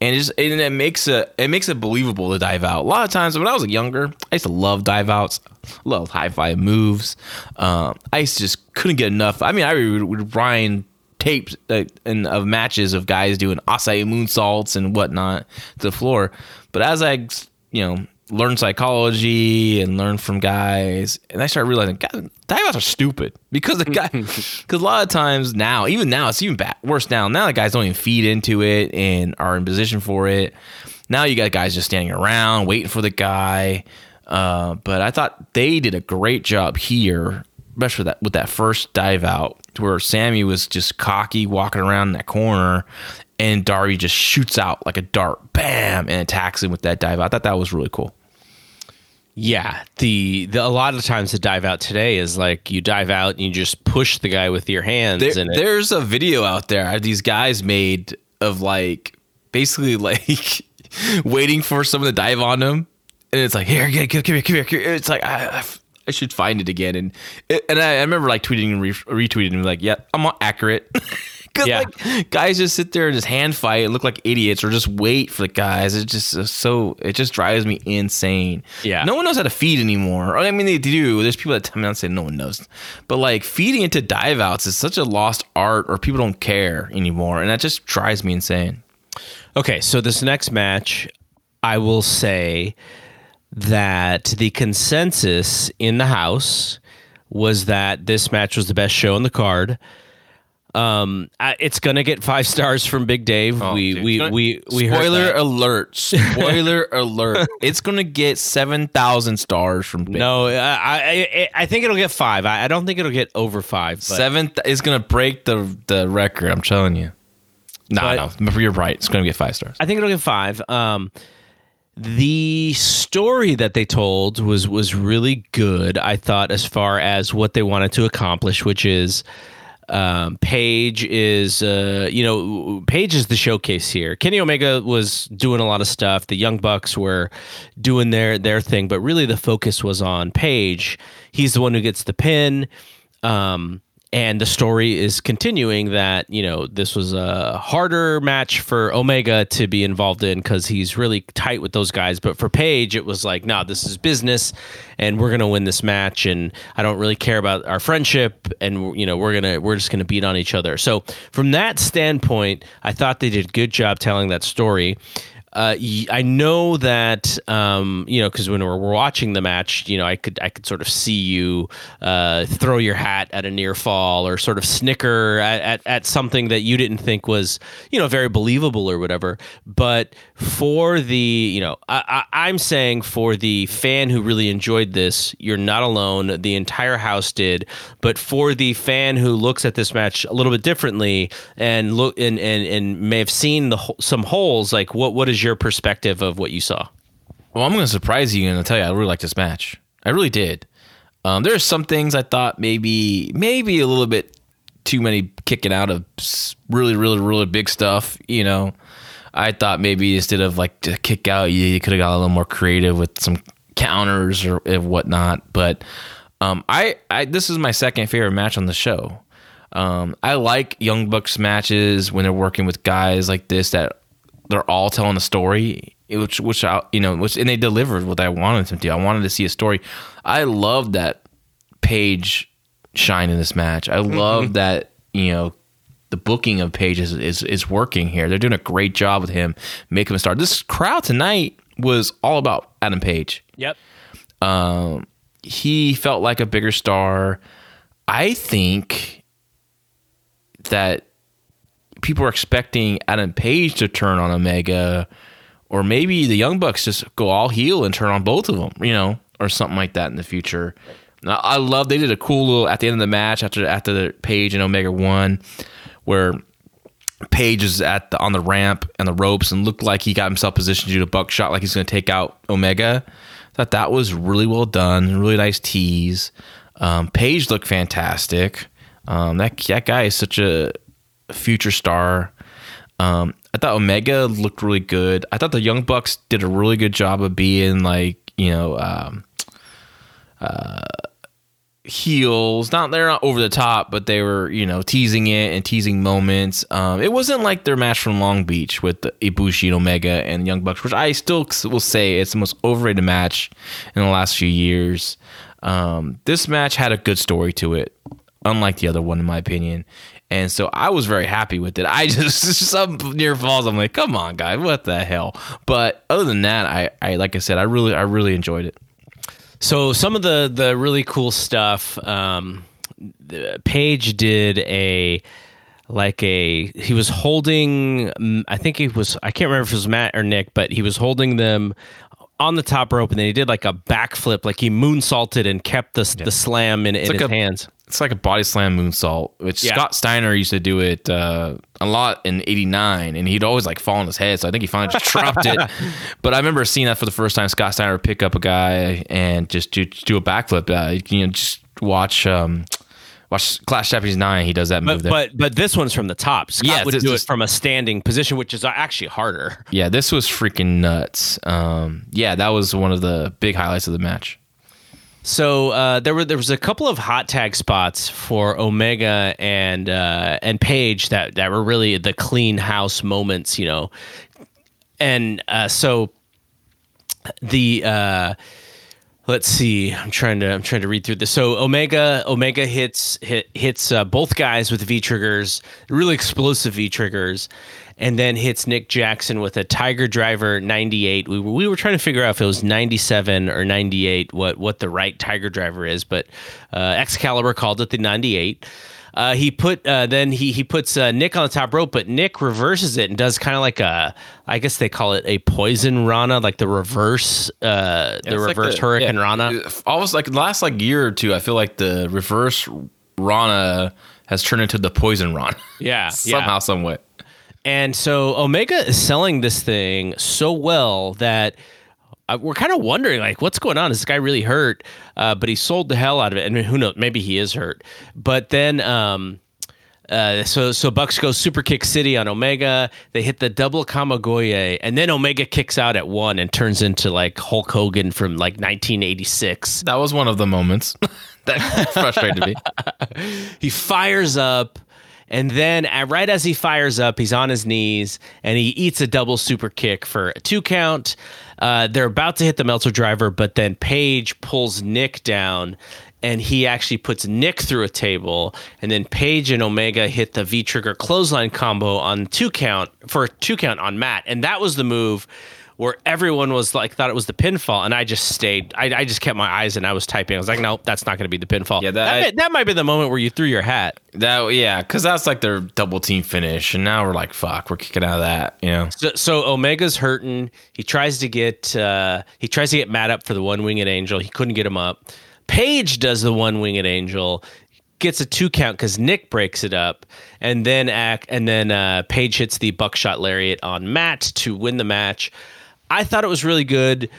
and it just and it makes a it makes it believable to dive out. A lot of times when I was younger, I used to love dive outs, love high five moves. Um, I used to just couldn't get enough. I mean, I would, would Ryan tapes uh, and of matches of guys doing Asai moonsaults and whatnot to the floor. But as I, you know, learn psychology and learn from guys, and I started realizing, God, dive outs are stupid because the guy, *laughs* because a lot of times now, even now, it's even bad, worse now. Now the guys don't even feed into it and are in position for it. Now you got guys just standing around waiting for the guy. Uh, but I thought they did a great job here, especially with that with that first dive out, where Sammy was just cocky walking around in that corner, and Darby just shoots out like a dart, bam, and attacks him with that dive. I thought that was really cool. Yeah, the, the a lot of times the dive out today is like you dive out and you just push the guy with your hands. There, and it, there's a video out there these guys made of like basically *laughs* like waiting for someone to dive on them, and it's like here, get, come here, come here, come here. It's like I, I, I should find it again, and it, and I, I remember like tweeting and re- retweeting and like, yeah, I'm not accurate. *laughs* Because Yeah. like guys just sit there and just hand fight and look like idiots, or just wait for the guys. It's just so it just drives me insane. Yeah. no one knows how to feed anymore. I mean, they do. There's people that tell me I'm saying no one knows, but like feeding into dive outs is such a lost art, or people don't care anymore, and that just drives me insane. Okay, so this next match, I will say that the consensus in the house was that this match was the best show on the card. Um, I, it's gonna get five stars from Big Dave. we, dude. we, gonna- we we heard Spoiler alert! *laughs* Spoiler alert! It's gonna get seven thousand stars from Big. No, I, I I think it'll get five. I, I don't think it'll get over five. But seven th- is gonna break the the record. I'm telling you. No, But- no, you're right. It's gonna get five stars. I think it'll get five. Um, the story that they told was was really good. I thought as far as what they wanted to accomplish, which is um, Page is uh, you know Page is the showcase here. Kenny Omega was doing a lot of stuff. The Young Bucks were doing their their thing, but really the focus was on Page. He's the one who gets the pin. Um, and the story is continuing that you know this was a harder match for Omega to be involved in because he's really tight with those guys. But for Page, it was like, no, this is business, and we're gonna win this match. And I don't really care about our friendship, and you know we're gonna we're just gonna beat on each other. So from that standpoint, I thought they did a good job telling that story. Uh, I know that um, you know because when we we're watching the match, you know, I could I could sort of see you uh, throw your hat at a near fall or sort of snicker at, at, at something that you didn't think was you know very believable or whatever. But for the you know, I, I, I'm saying for the fan who really enjoyed this, you're not alone. The entire house did. But for the fan who looks at this match a little bit differently and look and and, and may have seen the some holes, like what what is your perspective of what you saw? Well, I'm going to surprise you and I'll tell you I really like this match. I really did. Um, there are some things I thought maybe maybe a little bit too many kicking out of really really really big stuff. You know, I thought maybe instead of like to kick out, you, you could have got a little more creative with some counters or whatnot. But um, I, I this is my second favorite match on the show. Um, I like Young Bucks matches when they're working with guys like this that they're all telling a story, which which I, you know, which and they delivered what I wanted them to. I wanted to see a story. I love that Page shine in this match. I love that you know the booking of Page is, is is working here. They're doing a great job with him, make him a star. This crowd tonight was all about Adam Page Yep. um, he felt like a bigger star. I think that people are expecting Adam Page to turn on Omega or maybe the Young Bucks just go all heel and turn on both of them, you know, or something like that in the future. Now, I love they did a cool little at the end of the match after after the Page and Omega won, where Page is at the on the ramp and the ropes and looked like he got himself positioned to do a buckshot like he's going to take out Omega. Thought that was really well done, really nice tease. Um, Page looked fantastic. Um, that that guy is such a future star. Um, I thought Omega looked really good. I thought the Young Bucks did a really good job of being like you know um, uh, heels. Not they're not over the top, but they were you know teasing it and teasing moments. Um, it wasn't like their match from Long Beach with Ibushi and Omega and Young Bucks, which I still will say it's the most overrated match in the last few years. Um, this match had a good story to it, unlike the other one, in my opinion. And so I was very happy with it. I *laughs* just some near falls. I'm like, come on, guy, what the hell? But other than that, I, I like I said, I really, I really enjoyed it. So some of the the really cool stuff. Um, Page did a like a he was holding. mm, I think he was. I can't remember if it was Matt or Nick, but he was holding them on the top rope, and then he did like a backflip, like he moonsaulted and kept the the slam in, in like his a- hands. It's like a body slam moonsault, which Yeah. Scott Steiner used to do it uh, a lot in '89, and he'd always like fall on his head. So I think he finally just dropped it. *laughs* But I remember seeing that for the first time. Scott Steiner would pick up a guy and just do, do a backflip. Uh, you know, just watch um, watch Clash Champions Nine. He does that move But there. but but this one's from the top. Scott Yeah, would this- do this- it from a standing position, which is actually harder. yeah, this was freaking nuts. Um, yeah, that was one of the big highlights of the match. So uh, there were there was a couple of hot tag spots for Omega and uh, and Page that that were really the clean house moments, you know. And uh, so the uh, let's see, I'm trying to I'm trying to read through this. So Omega Omega hits hit, hits uh, both guys with V triggers, really explosive V triggers. And then hits Nick Jackson with a Tiger Driver 98. We we were trying to figure out if it was 97 or 98, what what the right Tiger Driver is, but uh, Excalibur called it the 98. Uh, he put uh, then he he puts uh, Nick on the top rope, but Nick reverses it and does kind of like a I guess they call it a poison Rana, like the reverse uh, the It's like reverse the- Hurricane yeah. Rana. Almost like last like year or two, I feel like the reverse Rana has turned into the poison Rana. Yeah, *laughs* somehow, yeah. some way. And so Omega is selling this thing so well that uh, we're kind of wondering, like, what's going on? Is this guy really hurt? Uh, but he sold the hell out of it. And who knows? Maybe he is hurt. But then, um, uh, so so Bucks go super kick city on Omega. They hit the double Kamigoye, and then Omega kicks out at one and turns into like Hulk Hogan from like 1986. That was one of the moments *laughs* that frustrated me. *laughs* he fires up and then right as he fires up he's on his knees and he eats a double super kick for a two count uh, they're about to hit the Meltzer Driver but then Page pulls nick down and he actually puts nick through a table and then Page and omega hit the v-trigger clothesline combo on two count for two count on matt. And that was the move where everyone was like thought it was the pinfall and i just stayed i, I just kept my eyes and i was typing. I was like no that's not going to be the pinfall. Yeah, that, that- might, that might be the moment where you threw your hat. That yeah, because that's like their double team finish, and now we're like, fuck, we're kicking out of that. You know, so, so omega's hurting. He tries to get uh, he tries to get matt up for the one winged angel. He couldn't get him up. Page does the one winged angel gets a two count because nick breaks it up and then act and then uh, Page hits the buckshot lariat on matt to win the match i thought it was really good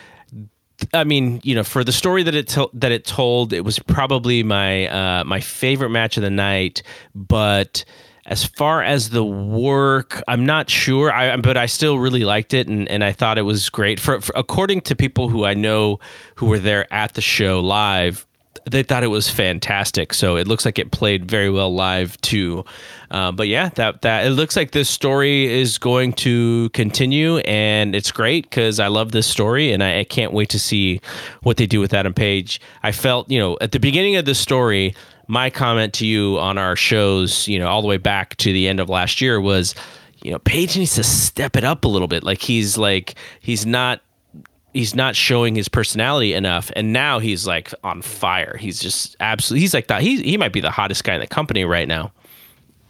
I mean, you know, for the story that it to- that it told, it was probably my uh, my favorite match of the night. But as far as the work, I'm not sure. I but I still really liked it, and, and I thought it was great. For, for according to people who I know who were there at the show live, they thought it was fantastic. So it looks like it played very well live too. Uh, but yeah, that that it looks like this story is going to continue, and it's great because I love this story, and I, I can't wait to see what they do with Adam Page. I felt, you know, at the beginning of the story, my comment to you on our shows, you know, all the way back to the end of last year was, you know, Page needs to step it up a little bit. Like he's like he's not he's not showing his personality enough and now he's like on fire he's just absolutely he's like that he, he might be the hottest guy in the company right now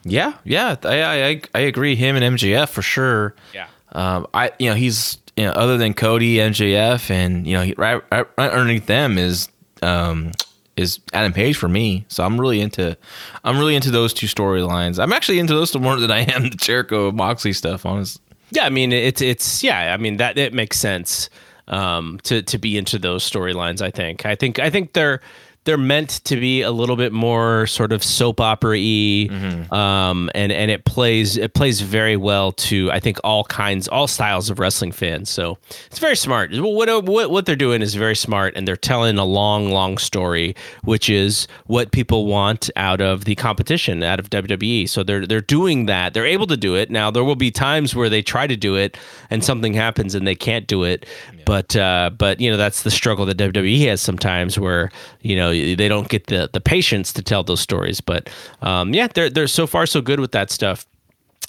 yeah, yeah, I I, I agree. Him and MJF for sure. Yeah. Um, I you know he's you know, other than Cody, MJF, and you know, right, right, right underneath them is um, is Adam Page for me. So I'm really into I'm really into those two storylines. I'm actually into those more than I am the Jericho Moxley stuff. Honestly, yeah. I mean, it's it's yeah. I mean that it makes sense um, to to be into those storylines. I think. I think. I think they're they're meant to be a little bit more sort of soap opera y, mm-hmm. um, and and it plays it plays very well to I think all kinds all styles of wrestling fans. So it's very smart. What what what they're doing is very smart, and they're telling a long long story, which is what people want out of the competition, out of WWE. So they're they're doing that. They're able to do it. Now there will be times where they try to do it, and something happens and they can't do it. Yeah. But uh, but you know that's the struggle that WWE has sometimes, where you know they don't get the the patience to tell those stories. But um, yeah, they're they're so far so good with that stuff.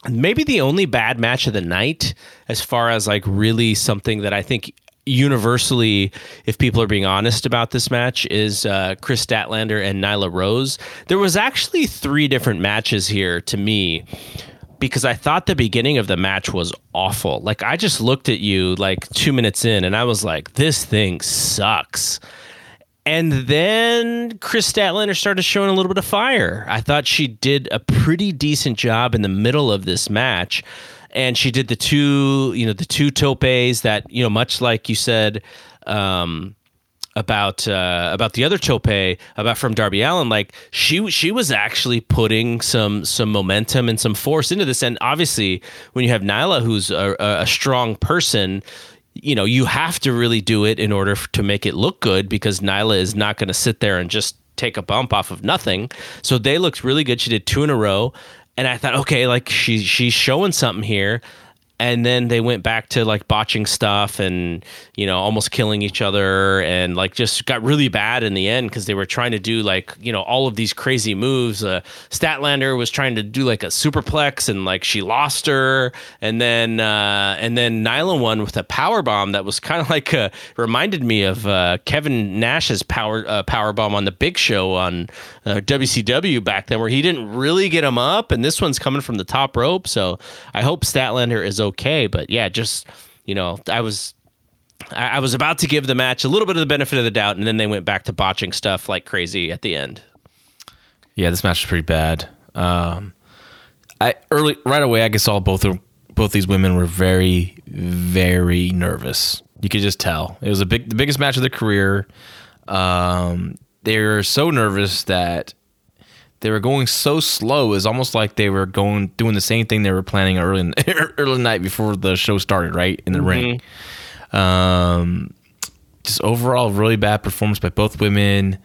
Maybe the only bad match of the night, as far as like really something that I think universally, if people are being honest about this match, is uh, Kris Statlander and Nyla Rose. There was actually three different matches here to me because I thought the beginning of the match was awful. Like I just looked at you like two minutes in and I was like, this thing sucks. And then Kris Statlander started showing a little bit of fire. I thought she did a pretty decent job in the middle of this match. And she did the two, you know, the two topes that, you know, much like you said, um, about uh, about the other tope about from Darby Allin, like she she was actually putting some some momentum and some force into this. And obviously, when you have Nyla, who's a, a strong person, you know, you have to really do it in order to make it look good because Nyla is not going to sit there and just take a bump off of nothing. So they looked really good. She did two in a row. And I thought, okay, like she she's showing something here and then they went back to like botching stuff and you know almost killing each other and like just got really bad in the end because they were trying to do like you know all of these crazy moves. Uh, statlander was trying to do like a superplex and like she lost her. And then uh, and then nyla won with a power bomb that was kind of like uh, reminded me of uh, kevin nash's power uh, power bomb on the big show on wcw uh, back then where he didn't really get him up and this one's coming from the top rope. So i hope statlander is okay. But yeah, just you know, I was I, I was about to give the match a little bit of the benefit of the doubt, and then they went back to botching stuff like crazy at the end. Yeah, this match was pretty bad. Um, I early right away, I guess all both of both these women were very, very nervous. You could just tell it was a big, the biggest match of their career. Um, they were so nervous that they were going so slow. It's almost like they were going doing the same thing they were planning early in, *laughs* early night before the show started, right in the mm-hmm. ring. Um, just overall, really bad performance by both women.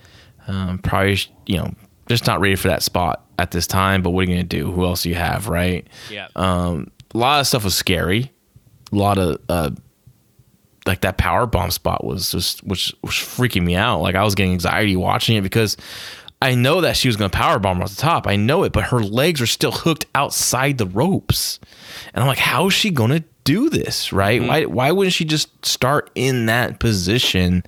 Um, probably, you know, just not ready for that spot at this time. But what are you going to do? Who else do you have, right? Yeah. Um, a lot of stuff was scary. A lot of uh, like that power bomb spot was just which was freaking me out. Like I was getting anxiety watching it because I know that she was going to power bomb off the top. I know it, but her legs are still hooked outside the ropes, and I'm like, how is she going to do this? Right? Mm-hmm. Why? Why wouldn't she just start in that position?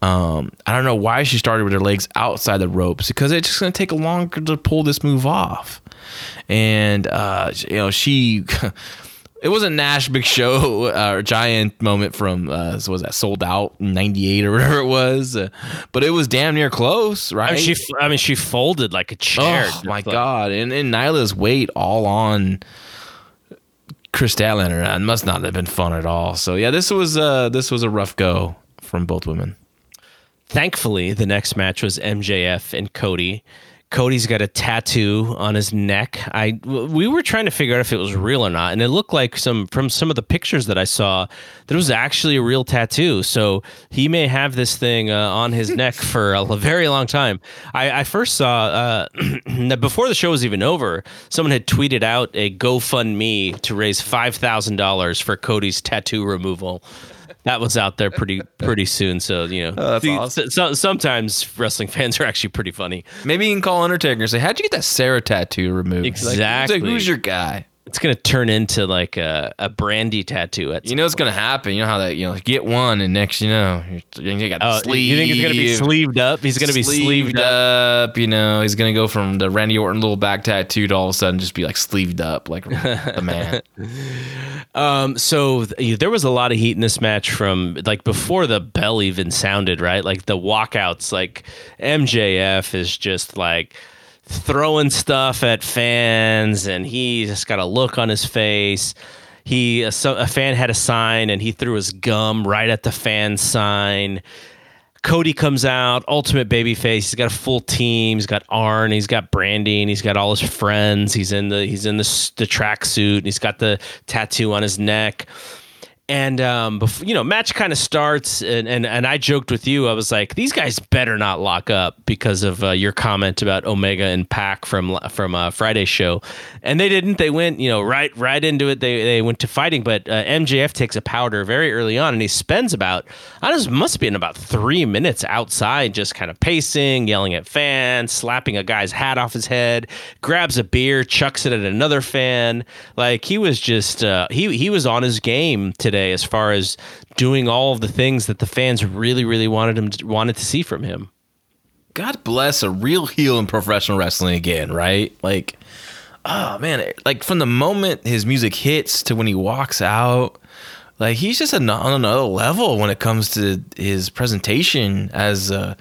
Um, I don't know why she started with her legs outside the ropes because it's just going to take longer to pull this move off. And uh, you know, she *laughs* it was a Nash Big Show uh, or giant moment from uh, so was that Souled Out '98 or whatever it was, uh, but it was damn near close, right? I mean, she, I mean, she folded like a chair. Oh my like, god! And, and Nyla's weight all on Kris Statlander. That must not have been fun at all. So yeah, this was uh, this was a rough go from both women. Thankfully, the next match was MJF and Cody. Cody's got a tattoo on his neck. I we were trying to figure out if it was real or not, and it looked like some from some of the pictures that I saw that it was actually a real tattoo. So he may have this thing uh, on his neck for a very long time. I, I first saw uh, *clears throat* before the show was even over, someone had tweeted out a GoFundMe to raise five thousand dollars for Cody's tattoo removal that was out there pretty *laughs* pretty soon. So you know, oh, that's the, awesome. so, sometimes wrestling *laughs* fans are actually pretty funny. Maybe you can call Undertaker and say, "How'd you get that Sara tattoo removed?" Exactly. Like, who's your guy? It's gonna turn into like a, a Brandi tattoo. At you know, it's gonna happen. You know how that you know get one and next you know you got oh, sleeve. You think he's gonna be sleeved up? He's gonna be sleeved, up. up. You know, he's gonna go from the Randy Orton little back tattoo to all of a sudden just be like sleeved up like *laughs* the man. Um, so th- there was a lot of heat in this match from like before the bell even sounded, right? Like the walkouts, like MJF is just like throwing stuff at fans and he just got a look on his face. He a, a fan had a sign and he threw his gum right at the fan sign. Cody comes out, ultimate babyface. He's got a full team. He's got Arn. He's got Brandi. He's got all his friends. He's in the he's in the the tracksuit. He's got the tattoo on his neck. And um, before, you know, match kind of starts, and, and and I joked with you. I was like, these guys better not lock up because of uh, your comment about Omega and Pac from from uh, Friday's show, and they didn't. They went, you know, right right into it. They they went to fighting, but uh, MJF takes a powder very early on, and he spends about I know, must be in about three minutes outside, just kind of pacing, yelling at fans, slapping a guy's hat off his head, grabs a beer, chucks it at another fan. Like he was just uh, he he was on his game today as far as doing all of the things that the fans really really wanted him to, wanted to see from him. God bless a real heel in professional wrestling again, right? Like, oh man, like from the moment his music hits to when he walks out, like he's just on another level when it comes to his presentation as a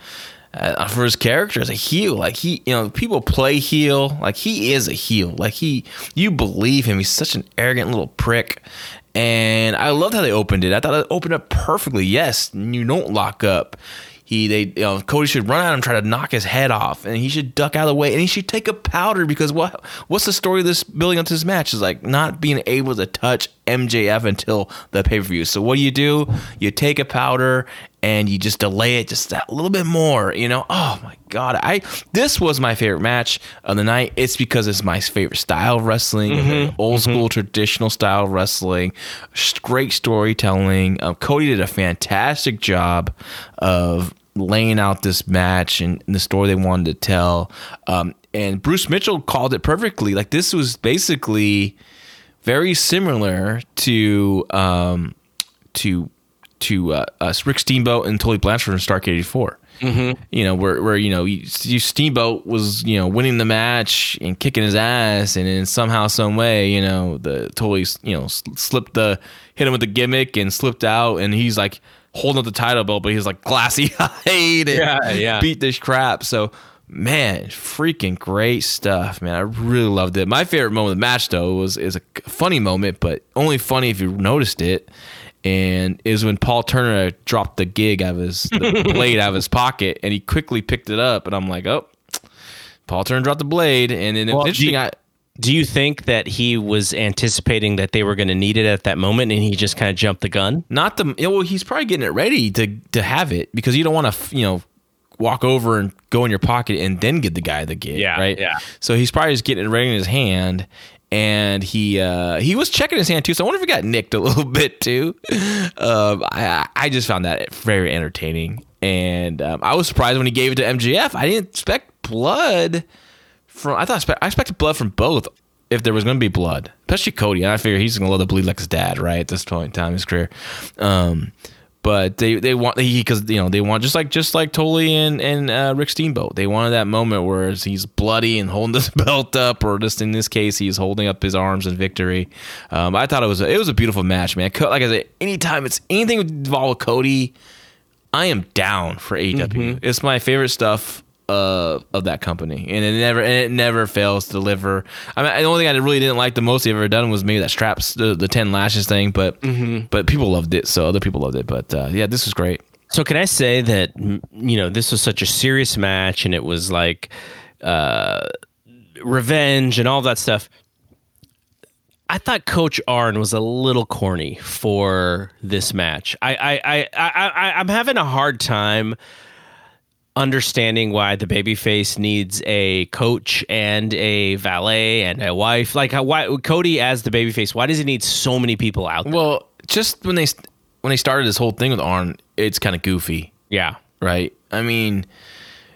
uh, for his character as a heel. Like he, you know, people play heel. Like he is a heel. Like he, you believe him. He's such an arrogant little prick. And I loved how they opened it. I thought it opened up perfectly. Yes, you don't lock up. He, they, you know, Cody should run at him, try to knock his head off, and he should duck out of the way, and he should take a powder because what? What's the story of this building up to this match is like not being able to touch MJF until the pay per view. So what do you do? You take a powder and you just delay it just a little bit more. You know, oh my god, I this was my favorite match of the night. It's because it's my favorite style of wrestling, mm-hmm. old mm-hmm. school traditional style of wrestling, great storytelling. Um, Cody did a fantastic job of laying out this match and, and the story they wanted to tell. Um, and Bruce Mitchell called it perfectly. Like this was basically very similar to um, to to uh, uh, Rick Steamboat and Tully Blanchard from Starrcade '84. Mm-hmm. You know, where where you know Steamboat was you know winning the match and kicking his ass, and then somehow, some way, you know, the Tully you know slipped the hit him with the gimmick and slipped out, and he's like holding up the title belt, but he's like glassy *laughs* eyed, yeah, yeah, beat this crap. So man, freaking great stuff, man. I really loved it. My favorite moment of the match though was is a funny moment, but only funny if you noticed it. And is when Paul Turner dropped the gig out of his the *laughs* blade out of his pocket, and he quickly picked it up, and I'm like, oh, Paul Turner dropped the blade, and then well, interesting. Do you, I, do you think that he was anticipating that they were going to need it at that moment, and he just kind of jumped the gun? Not the well, he's probably getting it ready to to have it because you don't want to, you know walk over and go in your pocket and then give the guy the gig. Yeah, right. Yeah. So he's probably just getting it ready in his hand, and he uh, he was checking his hand too. So I wonder if he got nicked a *laughs* little bit too. Um, I I just found that very entertaining, and um, I was surprised when he gave it to MJF. I didn't expect blood from. I thought I expected blood from both. If there was going to be blood, especially Cody, and I figure he's going to let it bleed like his dad, right? At this point in time in his career. Um, but they they want because you know they want just like just like Tully and and uh, Rick Steamboat they wanted that moment where he's bloody and holding his *laughs* belt up or just in this case he's holding up his arms in victory. Um, I thought it was a, it was a beautiful match, man. Like I said, anytime it's anything involved with Cody, I am down for AEW. Mm-hmm. It's my favorite stuff uh, of that company, and it never and it never fails to deliver. I mean, the only thing I really didn't like the most they've ever done was maybe that straps, the, the ten lashes thing, but mm-hmm. but people loved it, so other people loved it. But uh, yeah, this was great. So can I say that you know this was such a serious match, and it was like uh, revenge and all that stuff. I thought Coach Arn was a little corny for this match. I I I, I, I I'm having a hard time understanding why the babyface needs a coach and a valet and a wife. Like, why Cody as the babyface? Why does he need so many people out? There? Well, just when they when they started this whole thing with Arn, it's kind of goofy. Yeah. Right. I mean,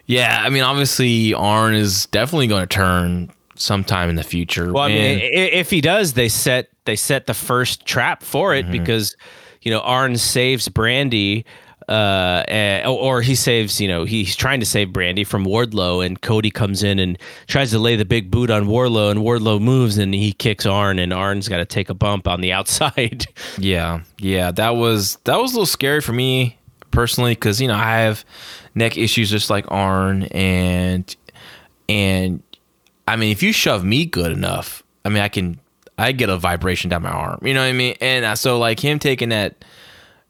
yeah. I mean, obviously, Arn is definitely going to turn sometime in the future. Well, I mean, if he does, they set they set the first trap for it mm-hmm. because you know Arn saves Brandi uh, eh, or he saves, you know, he's trying to save Brandi from Wardlow, and Cody comes in and tries to lay the big boot on Wardlow, and Wardlow moves and he kicks Arn, and Arn's got to take a bump on the *laughs* outside. Yeah, yeah, that was that was a little scary for me personally because you know I have neck issues just like Arn, and and I mean if you shove me good enough, I mean I can I get a vibration down my arm, you know what I mean, and uh, so like him taking that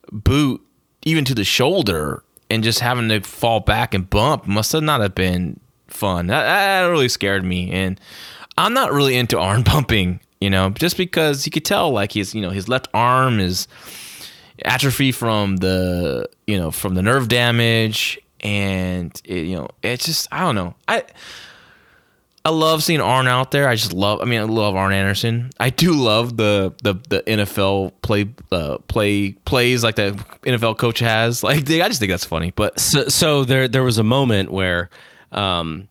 boot even to the shoulder and just having to fall back and bump must have not have been fun. That, that really scared me, and I'm not really into arm *laughs* bumping, you know, just because you could tell like his you know his left arm is atrophy from the you know from the nerve damage, and it, you know it's just I don't know I. I love seeing Arn out there. I just love. I mean, I love Arn Anderson. I do love the the, the NFL play uh, play plays like the NFL coach has. *laughs* Like, I just think that's funny. But so, so there there was a moment where um,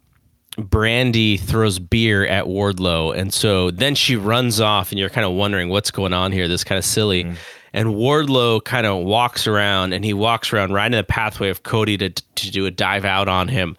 Brandi throws beer at Wardlow, and so then she runs off, and you're kind of wondering what's going on here. This kind of silly. Mm. And Wardlow kind of walks around, and he walks around right in the pathway of Cody to to do a dive out on him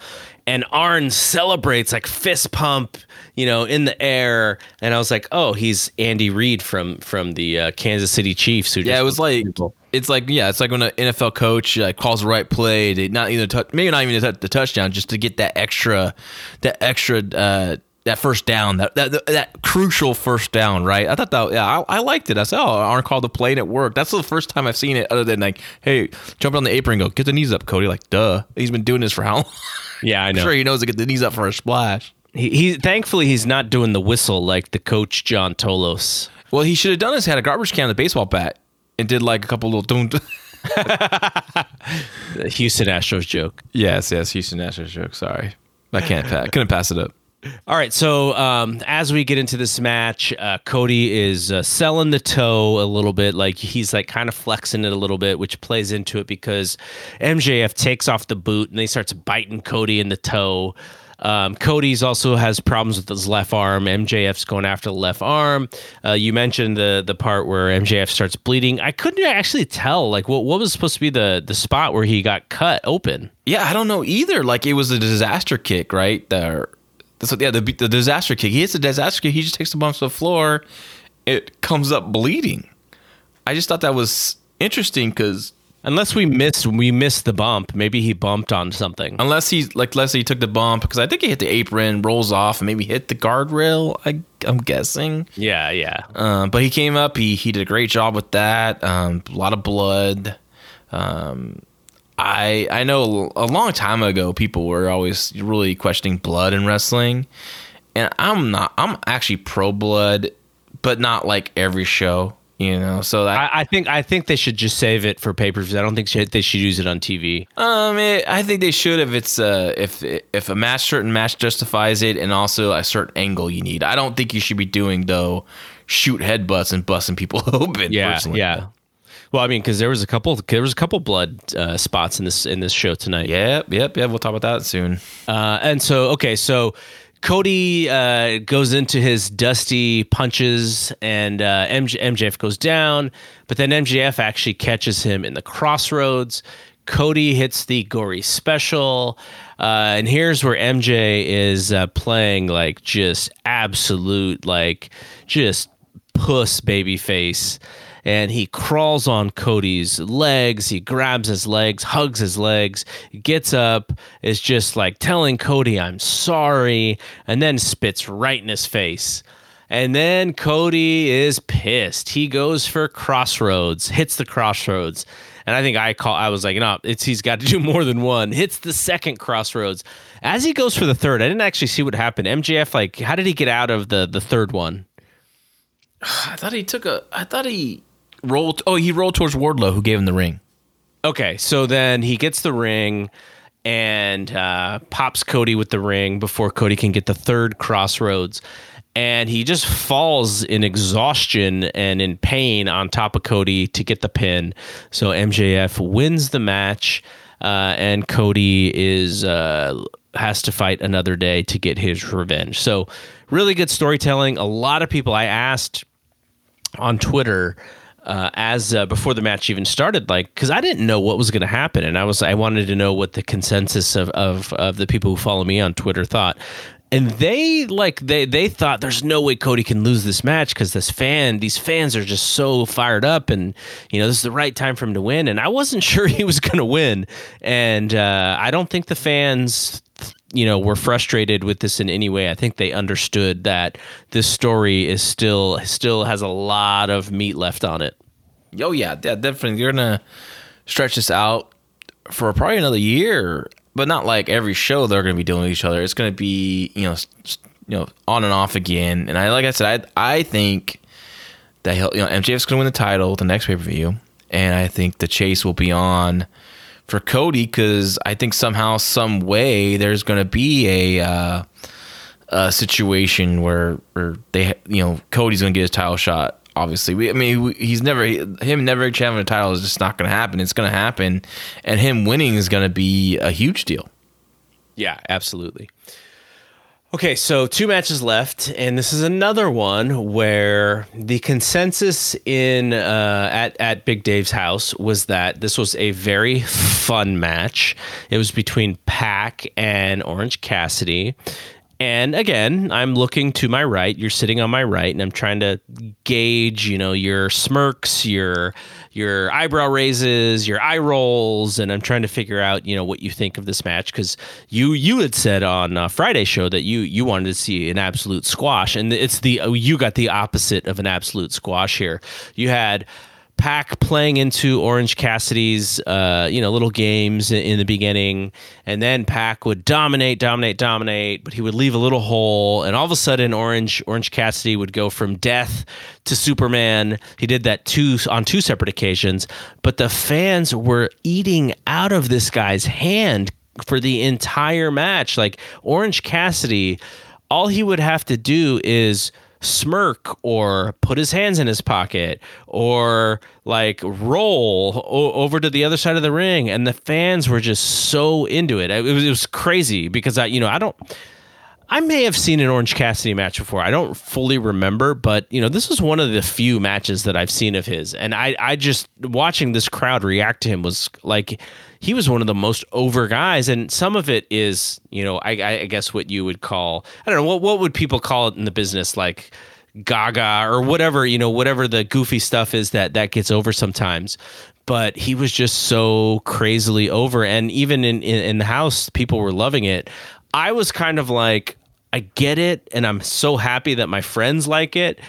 and Arn celebrates like fist pump, you know, in the air, and I was like, oh, he's Andy Reid from from the uh, Kansas City Chiefs. Who yeah, it was like people. it's like yeah, it's like when an NFL coach like, calls the right play, to not even touch, maybe not even the touchdown, just to get that extra, that extra. Uh, that first down, that, that that crucial first down, right? I thought that, yeah, I, I liked it. I said, oh, Arn called the play and it worked. That's the first time I've seen it, other than like, hey, jump on the apron and go, get the knees up, Cody. Like, duh, he's been doing this for how long? *laughs* Yeah, I know. I'm sure he knows to get the knees up for a splash. He, he thankfully he's not doing the whistle like the coach John Tolos. Well, he should have done is had a garbage can and a baseball bat and did like a couple little doom. *laughs* *laughs* Houston Astros joke. Yes, yes, Houston Astros joke. Sorry, I can't. I couldn't pass it up. All right, so um, as we get into this match, uh, Cody is uh, selling the toe a little bit, like he's like kind of flexing it a little bit, which plays into it because MJF takes off the boot and he starts biting Cody in the toe. Um, Cody's also has problems with his left arm. MJF's going after the left arm. Uh, you mentioned the the part where MJF starts bleeding. I couldn't actually tell like what what was supposed to be the the spot where he got cut open. Yeah, I don't know either. Like it was a disaster kick, right? There that's what, yeah, the, the disaster kick. He hits the disaster kick. He just takes the bump to the floor. It comes up bleeding. I just thought that was interesting because unless we missed we missed the bump, maybe he bumped on something. Unless he like Leslie took the bump because I think he hit the apron, rolls off, and maybe hit the guardrail. I I'm guessing. Yeah, yeah. Um, but he came up. He he did a great job with that. Um, a lot of blood. Um, I I know a long time ago people were always really questioning blood in wrestling, and I'm not. I'm actually pro blood, but not like every show. You know, so that, I, I, think I think they should just save it for pay per views. I don't think they should use it on TV. Um, it, I think they should if it's uh if if a match certain match justifies it, and also a certain angle you need. I don't think you should be doing though shoot headbutts and busting people *laughs* open. Yeah, personally. yeah. Well, I mean, because there was a couple, there was a couple blood uh, spots in this in this show tonight. Yep, yep, yep. We'll talk about that soon. Uh, and so, okay, so Cody uh, goes into his dusty punches, and uh, MJ, MJF goes down, but then MJF actually catches him in the Cross Rhodes. Cody hits the gory special, uh, and here's where MJ is uh, playing like just absolute, like just puss baby face and he crawls on Cody's legs. He grabs his legs, hugs his legs, gets up, is just like telling Cody, I'm sorry, and then spits right in his face. And then Cody is pissed. He goes for Cross Rhodes, hits the Cross Rhodes. And I think I call I was like, no, it's he's got to do *laughs* more than one. Hits the second Cross Rhodes. As he goes for the third, I didn't actually see what happened. MJF, like, how did he get out of the the third one? *sighs* I thought he took a I thought he rolled. Oh, he rolled towards Wardlow, who gave him the ring. Okay, so then he gets the ring and uh, pops Cody with the ring before Cody can get the third Cross Rhodes. And he just falls in exhaustion and in pain on top of Cody to get the pin. So MJF wins the match, uh, and Cody is uh, has to fight another day to get his revenge. So really good storytelling. A lot of people I asked on Twitter uh, as uh, before the match even started, like because I didn't know what was going to happen, and I was I wanted to know what the consensus of, of of the people who follow me on Twitter thought. And they like they they thought there's no way Cody can lose this match because this fan these fans are just so fired up and you know this is the right time for him to win and I wasn't *laughs* sure he was going to win and uh, I don't think the fans you know were frustrated with this in any way. I think they understood that this story is still still has a lot of meat left on it. Oh yeah, definitely. You're gonna stretch this out for probably another year, but not like every show they're gonna be dealing with each other. It's gonna be you know you know on and off again. And I like I said, I I think that he'll you know MJF's gonna win the title the next pay per view, and I think the chase will be on for Cody because I think somehow, some way, there's going to be a, uh, a situation where, where they, you know, Cody's going to get his title shot. Obviously, we, I mean, he's never him never having a title is just not going to happen. It's going to happen, and him winning is going to be a huge deal. Yeah, absolutely. Okay, so two matches left, and this is another one where the consensus in uh, at at Big Dave's house was that this was a very fun match. It was between Pac and Orange Cassidy, and again, I'm looking to my right. You're sitting on my right, and I'm trying to gauge, you know, your smirks, your your eyebrow raises, your eye rolls, and I'm trying to figure out, you know, what you think of this match because you you had said on uh, Friday show that you you wanted to see an absolute squash, and it's the you got the opposite of an absolute squash here. You had Pac playing into Orange Cassidy's, uh, you know, little games in, in, the beginning, and then Pac would dominate, dominate, dominate, but he would leave a little hole, and all of a sudden, Orange Orange Cassidy would go from death to Superman. He did that two on two separate occasions, but the fans were eating out of this guy's hand for the entire match. Like Orange Cassidy, all he would have to do is smirk or put his hands in his pocket or like roll o- over to the other side of the ring and the fans were just so into it it was, it was crazy because i you know i don't I may have seen an Orange Cassidy match before. I don't fully remember, but you know, this was one of the few matches that I've seen of his, and I, I just watching this crowd react to him was like he was one of the most over guys, and some of it is, you know, I, I guess what you would call, I don't know, what what would people call it in the business, like Gaga or whatever, you know, whatever the goofy stuff is that that gets over sometimes but he was just so crazily over and even in, in, in the house people were loving it i was kind of like I get it, and I'm so happy that my friends like it.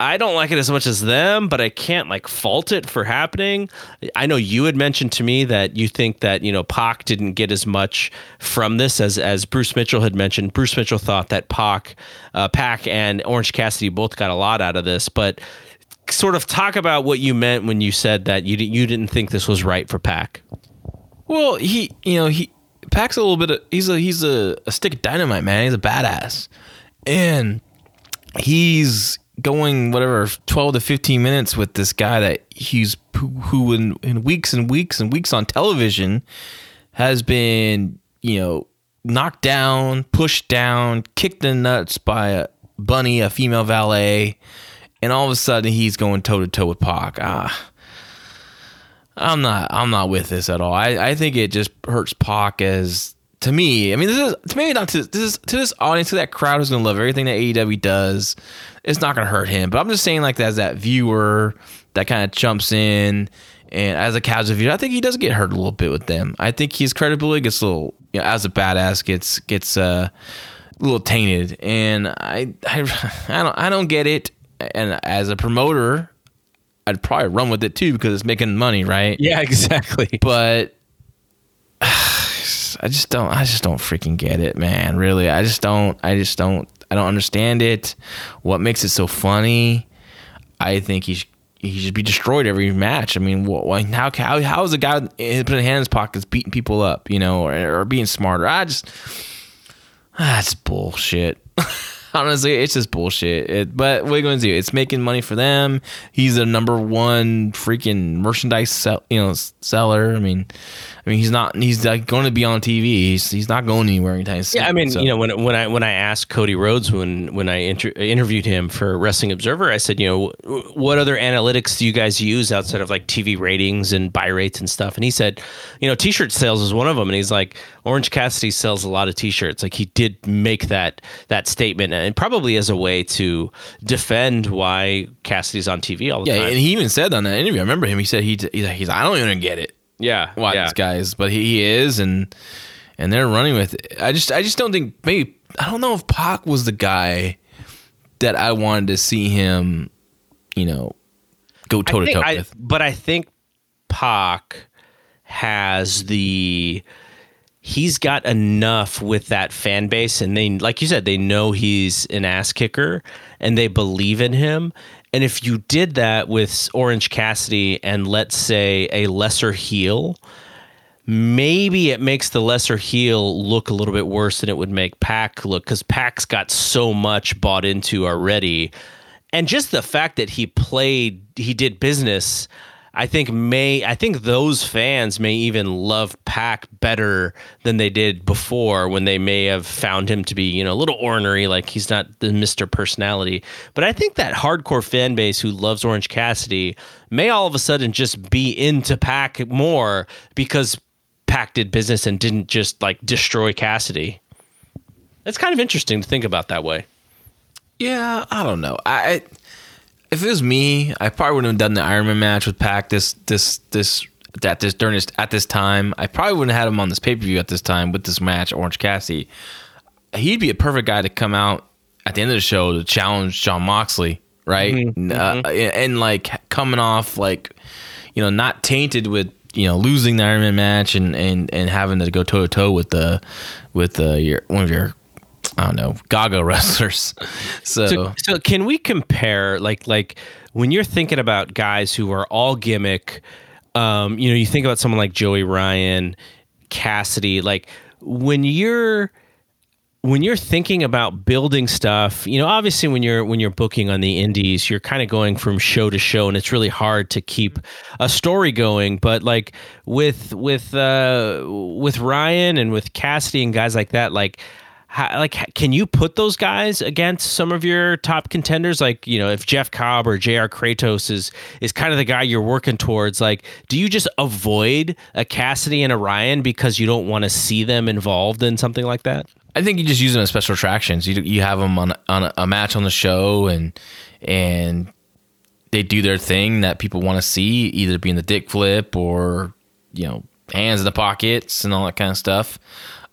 I don't like it as much as them, but I can't like fault it for happening. I know you had mentioned to me that you think that you know Pac didn't get as much from this as as Bruce Mitchell had mentioned. Bruce Mitchell thought that Pac, uh, Pac, and Orange Cassidy both got a lot out of this, but sort of talk about what you meant when you said that you you didn't think this was right for Pac. Well, he you know he Pac's a little bit. Of, he's a he's a, a stick of dynamite, man. He's a badass, and he's going whatever 12 to 15 minutes with this guy that he's who, in, in weeks and weeks and weeks on television has been you know knocked down pushed down kicked in the nuts by a bunny a female valet and all of a sudden he's going toe to toe with Pac ah I'm not. I'm not with this at all. I, I think it just hurts Pac as to me. I mean, this is to me not to this is to this audience to that crowd who's gonna love everything that AEW does. It's not gonna hurt him. But I'm just saying, like as that viewer that kind of jumps in, and as a casual viewer, I think he does get hurt a little bit with them. I think his credibility gets a little, you know, as a badass gets gets uh, a little tainted, and I I I don't I don't get it. And as a promoter, I'd probably run with it too because it's making money, right? Yeah, *laughs* exactly. But I just don't. I just don't freaking get it, man. Really, I just don't. I just don't. I don't understand it. What makes it so funny? I think he should, he should be destroyed every match. I mean, how how how is a guy putting hand in his pockets beating people up, you know, or, or being smarter? I just ah, that's bullshit. *laughs* honestly, it's just bullshit. It, but what are you going to do? It's making money for them. He's the number one freaking merchandise sell, you know seller. I mean, I mean, he's not. He's like going to be on TV. He's, he's not going anywhere anytime soon. Yeah, I mean, so. you know, when when I when I asked Cody Rhodes when when I inter- interviewed him for Wrestling Observer, I said, you know, what other analytics do you guys use outside of like TV ratings and buy rates and stuff? And he said, you know, T-shirt sales is one of them. And he's like, Orange Cassidy sells a lot of T-shirts. Like he did make that that statement, and probably as a way to defend why Cassidy's on TV all the yeah, time. Yeah, and he even said on that interview. I remember him. He said he he's like, he's I don't even get it. Yeah, why yeah. these guys, but he, he is, and and they're running with it. I just I just don't think maybe I don't know if Pac was the guy that I wanted to see him, you know, go toe to toe with. But I think Pac has the he's got enough with that fan base and they like you said they know he's an ass kicker and they believe in him and if you did that with Orange Cassidy and let's say a lesser heel maybe it makes the lesser heel look a little bit worse than it would make Pac look because Pac's got so much bought into already. And just the fact that he played, he did business, I think may, I think those fans may even love Pac better than they did before when they may have found him to be, you know, a little ornery, like he's not the Mr. Personality. But I think that hardcore fan base who loves Orange Cassidy may all of a sudden just be into Pac more because Pac did business and didn't just like destroy Cassidy. It's kind of interesting to think about that way. Yeah, I don't know. I I- if it was me, I probably wouldn't have done the Ironman match with Pac this this this at this during this at this time. I probably wouldn't have had him on this pay per view at this time with this match, Orange Cassidy. He'd be a perfect guy to come out at the end of the show to challenge Jon Moxley, right? Uh, and like coming off like you know not tainted with you know losing the Ironman match and and and having to go toe to toe with the with the your one of your I don't know Gaga *laughs* wrestlers. So, So, so can we compare like like when you're thinking about guys who are all gimmick, um, you know, you think about someone like Joey Ryan, Cassidy, like when you're when you're thinking about building stuff, you know, obviously when you're when you're booking on the indies, you're kind of going from show to show and it's really hard to keep a story going, but like with with uh with Ryan and with Cassidy and guys like that, like how, like can you put those guys against some of your top contenders like you know if jeff cobb or jr kratos is is kind of the guy you're working towards like do you just avoid a cassidy and a ryan because you don't want to see them involved in something like that I think you just use them as special attractions. You you have them on on a, match on the show, and and they do their thing that people want to see, either being the dick flip or you know hands in the pockets and all that kind of stuff.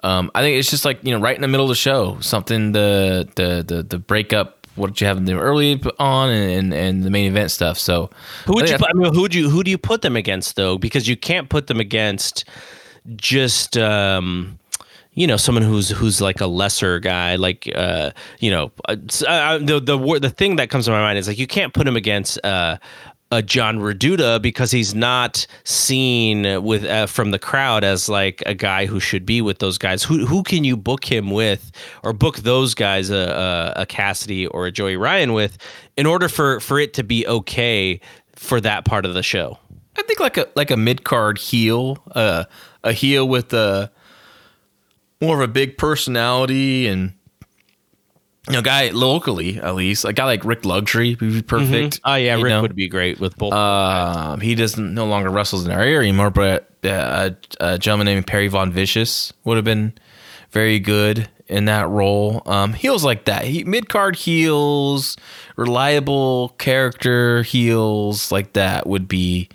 Um, I think it's just like you know right in the middle of the show, something the the the, the breakup. What did you have them early on and, and and the main event stuff? So who would I you put, I mean, who do you who do you put them against though because you can't put them against just um you know someone who's who's like a lesser guy like uh you know uh, uh, the the word the thing that comes to my mind is like you can't put him against uh a John Reduta because he's not seen with uh, from the crowd as like a guy who should be with those guys. Who who can you book him with, or book those guys a, a, a Cassidy or a Joey Ryan with, in order for for it to be okay for that part of the show? I think like a like a mid card heel, uh, a heel with a more of a big personality and you know, guy locally at least, a guy like Rick Luxury would be perfect. Oh yeah, Rick know? would be great with both. Um, he doesn't no longer wrestles in our area anymore, but uh, a, a gentleman named Perry Von Vicious would have been very good in that role. Um, heels like that, he, mid card heels, reliable character heels like that would be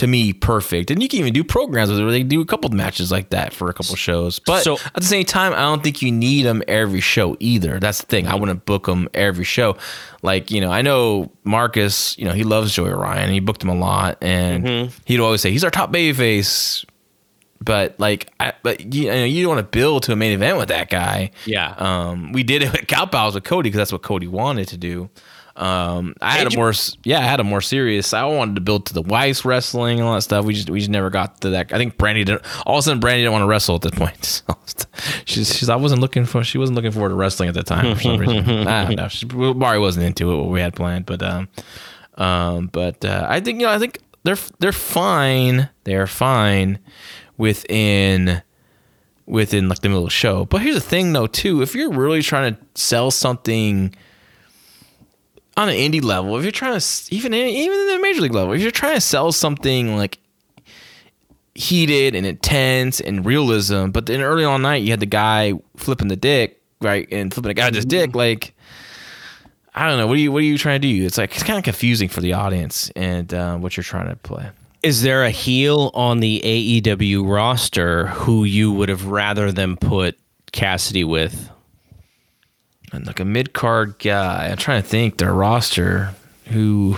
to me perfect. And you can even do programs where they do a couple of matches like that for a couple of shows. But So- at the same time, I don't think you need them every show either. That's the thing. I mm-hmm. wouldn't book them every show. Like, you know, I know Marcus, you know, he loves Joey Ryan. He booked him a lot. And mm-hmm. he'd always say, he's our top baby face. But like, I, but you, know, you don't want to build to a main event with that guy. Yeah. Um, we did it with Cow Pals with Cody because that's what Cody wanted to do. Um, I had a more, yeah, I had a more serious. I wanted to build to the Weiss wrestling and all that stuff. We just, we just never got to that. I think Brandi didn't. All of a sudden, Brandi didn't want to wrestle at this point. *laughs* So she's, she's, I wasn't looking for, she wasn't looking forward to wrestling at the time for some reason. *laughs* I don't know. She, Barry wasn't into it. What we had planned, but um, um, but uh, I think you know, I think they're they're fine. They're fine within within like the middle of the show. But here's the thing, though, too. If you're really trying to sell something on an indie level, if you're trying to even even in the major league level, if you're trying to sell something like heated and intense and realism, but then early on night you had the guy flipping the dick, right, and flipping a guy just dick, like I don't know. What are you What are you trying to do? It's like it's kind of confusing for the audience and uh, what you're trying to play. Is there a heel on the AEW roster who you would have rather them put Cassidy with? And like a mid card guy. I'm trying to think their roster who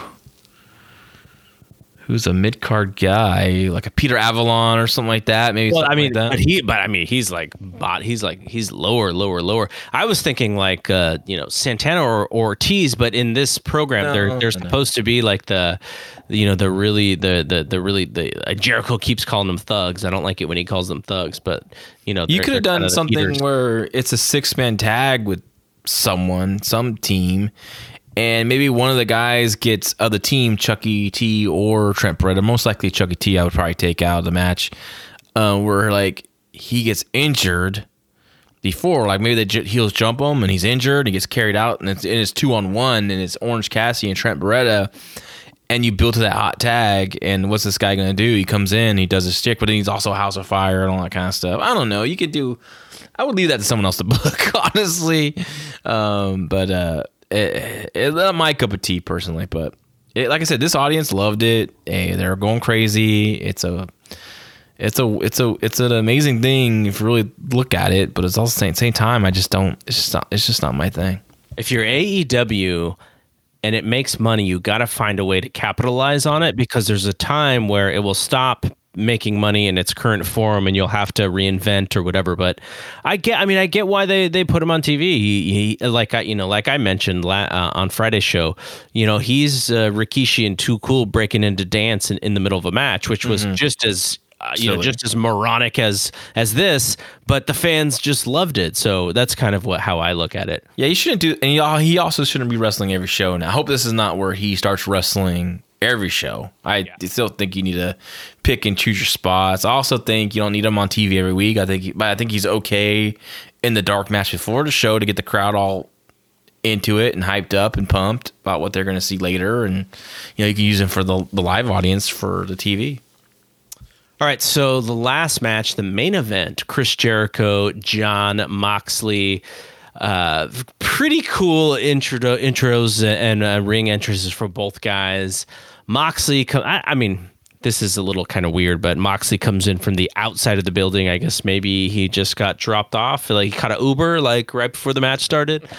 who's a mid card guy, like a Peter Avalon or something like that. Maybe. Well, I mean, like but he, but I mean, he's like, bot. He's like, he's lower, lower, lower. I was thinking like, uh, you know, Santana or, or Ortiz, but in this program, no, they're they're supposed to be like the, you know, the really the the the really the uh, Jericho keeps calling them thugs. I don't like it when he calls them thugs, but you know, you could have done something where it's a six man tag with someone, some team, and maybe one of the guys gets of the team, Chucky T or Trent Beretta. Most likely Chucky T. I would probably take out of the match. Uh, where like he gets injured before, like maybe the heels jump him and he's injured, he gets carried out, and it's, and it's two on one, and it's Orange Cassidy and Trent Beretta. And you build to that hot tag, and what's this guy gonna do? He comes in, he does his stick, but then he's also House of Fire and all that kind of stuff. I don't know. You could do. I would leave that to someone else to *laughs* book, honestly. Um, but uh, it, it, it my cup of tea personally, but it, like I said, this audience loved it. Hey, they're going crazy. It's a it's a it's a it's an amazing thing if you really look at it, but it's also same same time I just don't it's just not it's just not my thing. If you're AEW and it makes money, you got to find a way to capitalize on it because there's a time where it will stop making money in its current form and you'll have to reinvent or whatever but i get i mean i get why they they put him on tv he, he like i you know like i mentioned la, uh, on friday's show you know he's uh, rikishi and too cool breaking into dance in, in the middle of a match which was mm-hmm. just as uh, you know just as moronic as as this but the fans just loved it so that's kind of what how i look at it yeah you shouldn't do and he, also shouldn't be wrestling every show now i hope this is not where he starts wrestling every show. I yeah. still think you need to pick and choose your spots. I also think you don't need him on TV every week. I think, but I think he's okay in the dark match before the show to get the crowd all into it and hyped up and pumped about what they're going to see later, and you know you can use him for the the live audience for the TV. All right, so the last match, the main event, Chris Jericho, Jon Moxley. Uh, pretty cool intro intros and uh, ring entrances for both guys. Moxley, I, I mean, this is a little kind of weird, but Moxley comes in from the outside of the building. I guess maybe he just got dropped off, like he caught an Uber, like right before the match started. *laughs*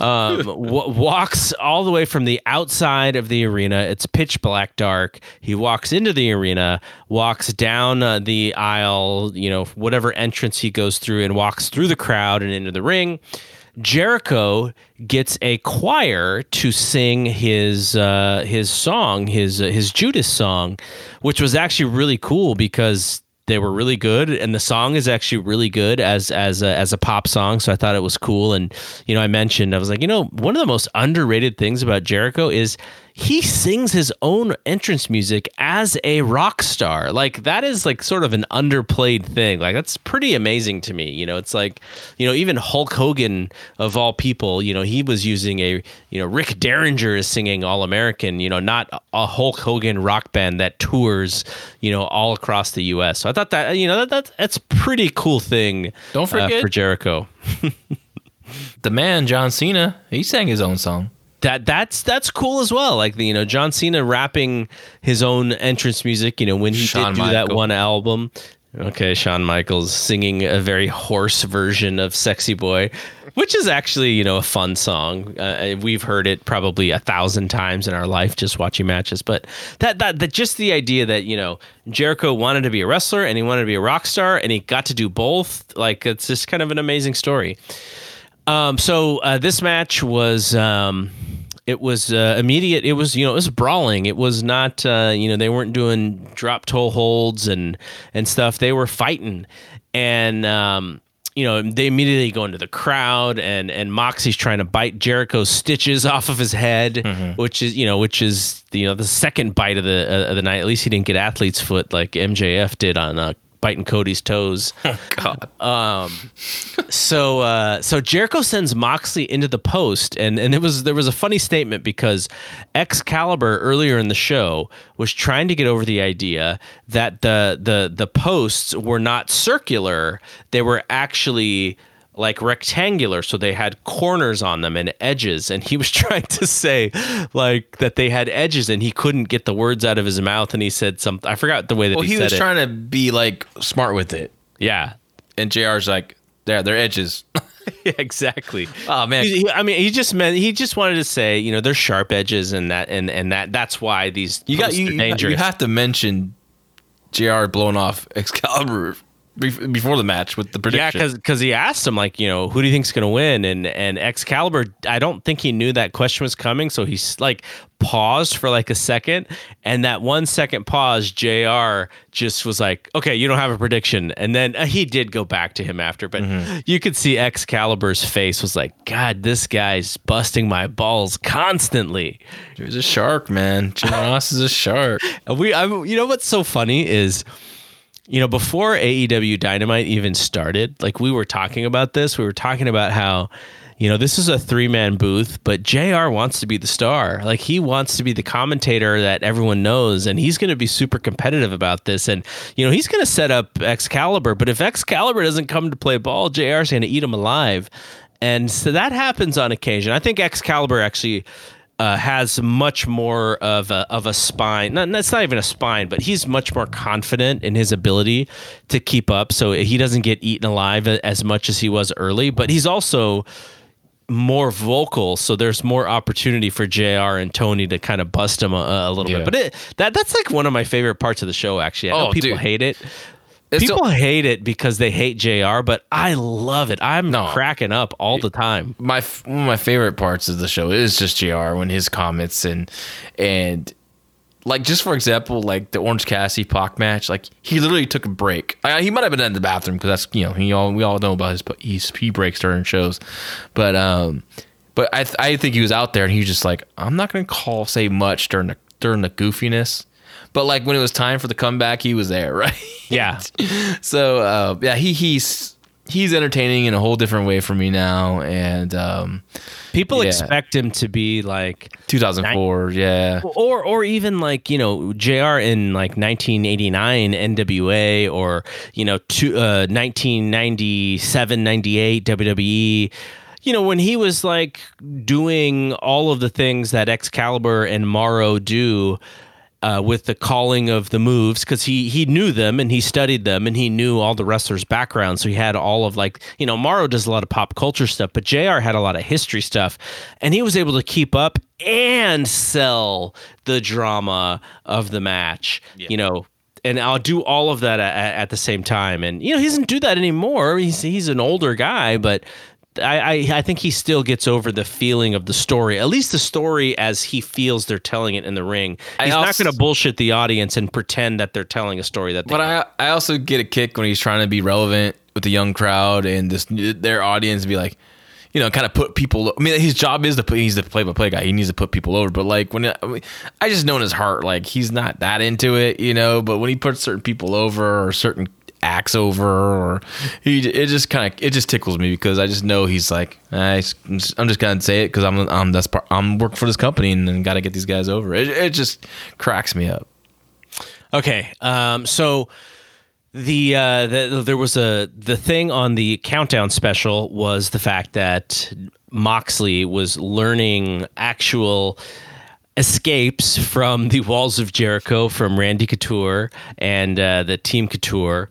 Um, w- walks all the way from the outside of the arena. It's pitch black, dark. He walks into the arena, walks down uh, the aisle, you know, whatever entrance he goes through, and walks through the crowd and into the ring. Jericho gets a choir to sing his uh, his song, his uh, his Judas song, which was actually really cool because they were really good and the song is actually really good as as a, as a pop song. So i thought it was cool. And you know i mentioned i was like you know one of the most underrated things about jericho is he sings his own entrance music as a rock star. Like that is like sort of an underplayed thing. Like that's pretty amazing to me. You know, it's like, you know, even Hulk Hogan of all people, you know, he was using a, you know, Rick Derringer is singing All American, you know, not a Hulk Hogan rock band that tours, you know, all across the US. So I thought that, you know, that, that that's pretty cool thing. Don't forget uh, for Jericho. *laughs* the man John Cena, he sang his own song that that's that's cool as well. Like the, you know John Cena rapping his own entrance music. You know when he Shawn did do Michael. that one album. Okay, Shawn Michaels singing a very hoarse version of "Sexy Boy," which is actually you know a fun song. Uh, we've heard it probably a thousand times in our life just watching matches. But that that that just the idea that you know Jericho wanted to be a wrestler and he wanted to be a rock star and he got to do both. Like it's just kind of an amazing story. Um, so uh, this match was. Um, it was uh, immediate. It was you know it was brawling. It was not uh, you know they weren't doing drop toe holds and and stuff. They were fighting, and um, you know they immediately go into the crowd and and Moxie's trying to bite Jericho's stitches *laughs* off of his head, Mm-hmm. which is you know which is you know the second bite of the uh, of the night. At least he didn't get athlete's foot like MJF did on uh, biting Cody's toes. *laughs* God. so uh, so Jericho sends Moxley into the post, and and it was there was a funny statement because Excalibur earlier in the show was trying to get over the idea that the the the posts were not circular; they were actually like rectangular so they had corners on them and edges and he *laughs* was trying to say like that they had edges and he couldn't get the words out of his mouth and he said something i forgot the way that Well, he, he was it trying to be like smart with it, yeah and Jr's like, "There, they're edges." yeah *laughs* *laughs* exactly oh man, He- I mean, he just meant he just wanted to say, you know, they're sharp edges and that and and that that's why these you got you, you, dangerous. you have to mention Jr. blowing off Excalibur before the match with the prediction. yeah, prediction. because he asked him like, you know, who do you think's going to win? And and Excalibur, I don't think he knew that question was coming, so he's like paused for like a second, and that one second pause, Jr. just was like, okay, you don't have a prediction, and then uh, he did go back to him after, but you could see Excalibur's face was like, God, this guy's busting my balls constantly. He's a shark, man. Jim Ross is a shark. *laughs* And We, I, you know what's so funny is, you know, before AEW Dynamite even started, like we were talking about this, we were talking about how, you know, this is a three man booth, but JR wants to be the star. Like he wants to be the commentator that everyone knows, and he's going to be super competitive about this. And, you know, he's going to set up Excalibur, but if Excalibur doesn't come to play ball, JR's going to eat him alive. And so that happens on occasion. I think Excalibur actually uh, has much more of a of a spine. Not, that's not even a spine, but he's much more confident in his ability to keep up. So he doesn't get eaten alive as much as he was early. But he's also more vocal, so there's more opportunity for Jr. and Tony to kind of bust him a, a little Yeah. bit. But it, that that's like one of my favorite parts of the show. Actually, I know Oh, people dude. hate it. It's People so- hate it because they hate Jr. But I love it. I'm No. cracking up all the time. my one of my favorite parts of the show is just Jr. when his comments and and like just for example, like the Orange Cassidy Pac match, like he literally took a break. I, he might have been in the bathroom because that's you know he all we all know about his he's, he breaks during shows, but um, but I th- I think he was out there and he was just like I'm not gonna call say much during the during the goofiness. But like when it was time for the comeback, he was there, *laughs* right? Yeah. so uh, yeah, he he's he's entertaining in a whole different way for me now, and um, People Yeah. expect him to be like 2004, yeah, or or even like you know Jr. in like 1989 NWA or you know two, uh, 1997 98 WWE. You know when he was like doing all of the things that Excalibur and Morrow do. Uh, with the calling of the moves because he he knew them and he studied them and he knew all the wrestlers' backgrounds. So he had all of like you know Morrow does a lot of pop culture stuff, but Jr. had a lot of history stuff, and he was able to keep up and sell the drama of the match. You know. And I'll do all of that at, at the same time, and you know he doesn't do that anymore. He's he's an older guy, but I, I I think he still gets over the feeling of the story, at least the story as he feels they're telling it in the ring. He's not going to bullshit the audience and pretend that they're telling a story that. They But I I also get a kick when he's trying to be relevant with the young crowd and this their audience be like, you know, kind of put people. I mean, his job is to put. He's the play by play guy. He needs to put people over. But like when I, mean, I just know in his heart, like he's not that into it, you know. But when he puts certain people over or certain acts over, or he, it just kind of it just tickles me because I just know he's like, I, am just gonna say it because I'm I'm that's part, I'm working for this company and, and got to get these guys over. It, it just cracks me up. Okay, um, so the, uh, the there was a the thing on the countdown special was the fact that Moxley was learning actual escapes from the walls of Jericho from Randy Couture and uh, the Team Couture.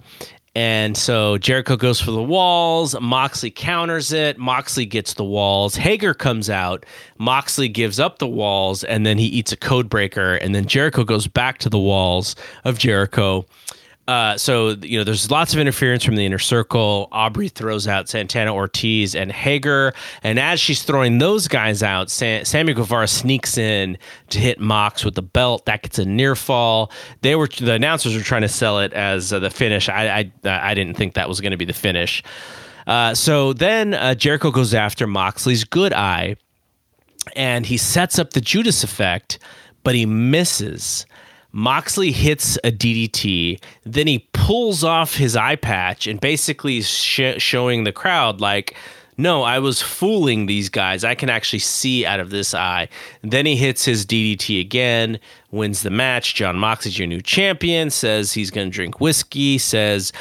And so Jericho goes for the walls. Moxley counters it. Moxley gets the walls. Hager comes out. Moxley gives up the walls, and then he eats a code breaker. And then Jericho goes back to the walls of Jericho. Uh, so you know, there's lots of interference from the inner circle. Aubrey throws out Santana Ortiz and Hager, and as she's throwing those guys out, Sam- Sammy Guevara sneaks in to hit Mox with the belt. That gets a near fall. They were the announcers were trying to sell it as uh, the finish. I I, I didn't think that was going to be the finish. Uh, so then uh, Jericho goes after Moxley's good eye, and he sets up the Judas effect, but he misses. Moxley hits a DDT, then he pulls off his eye patch and basically sh- showing the crowd like no, I was fooling these guys. I can actually see out of this eye. Then he hits his DDT again, wins the match. Jon Moxley's your new champion, says he's going to drink whiskey, says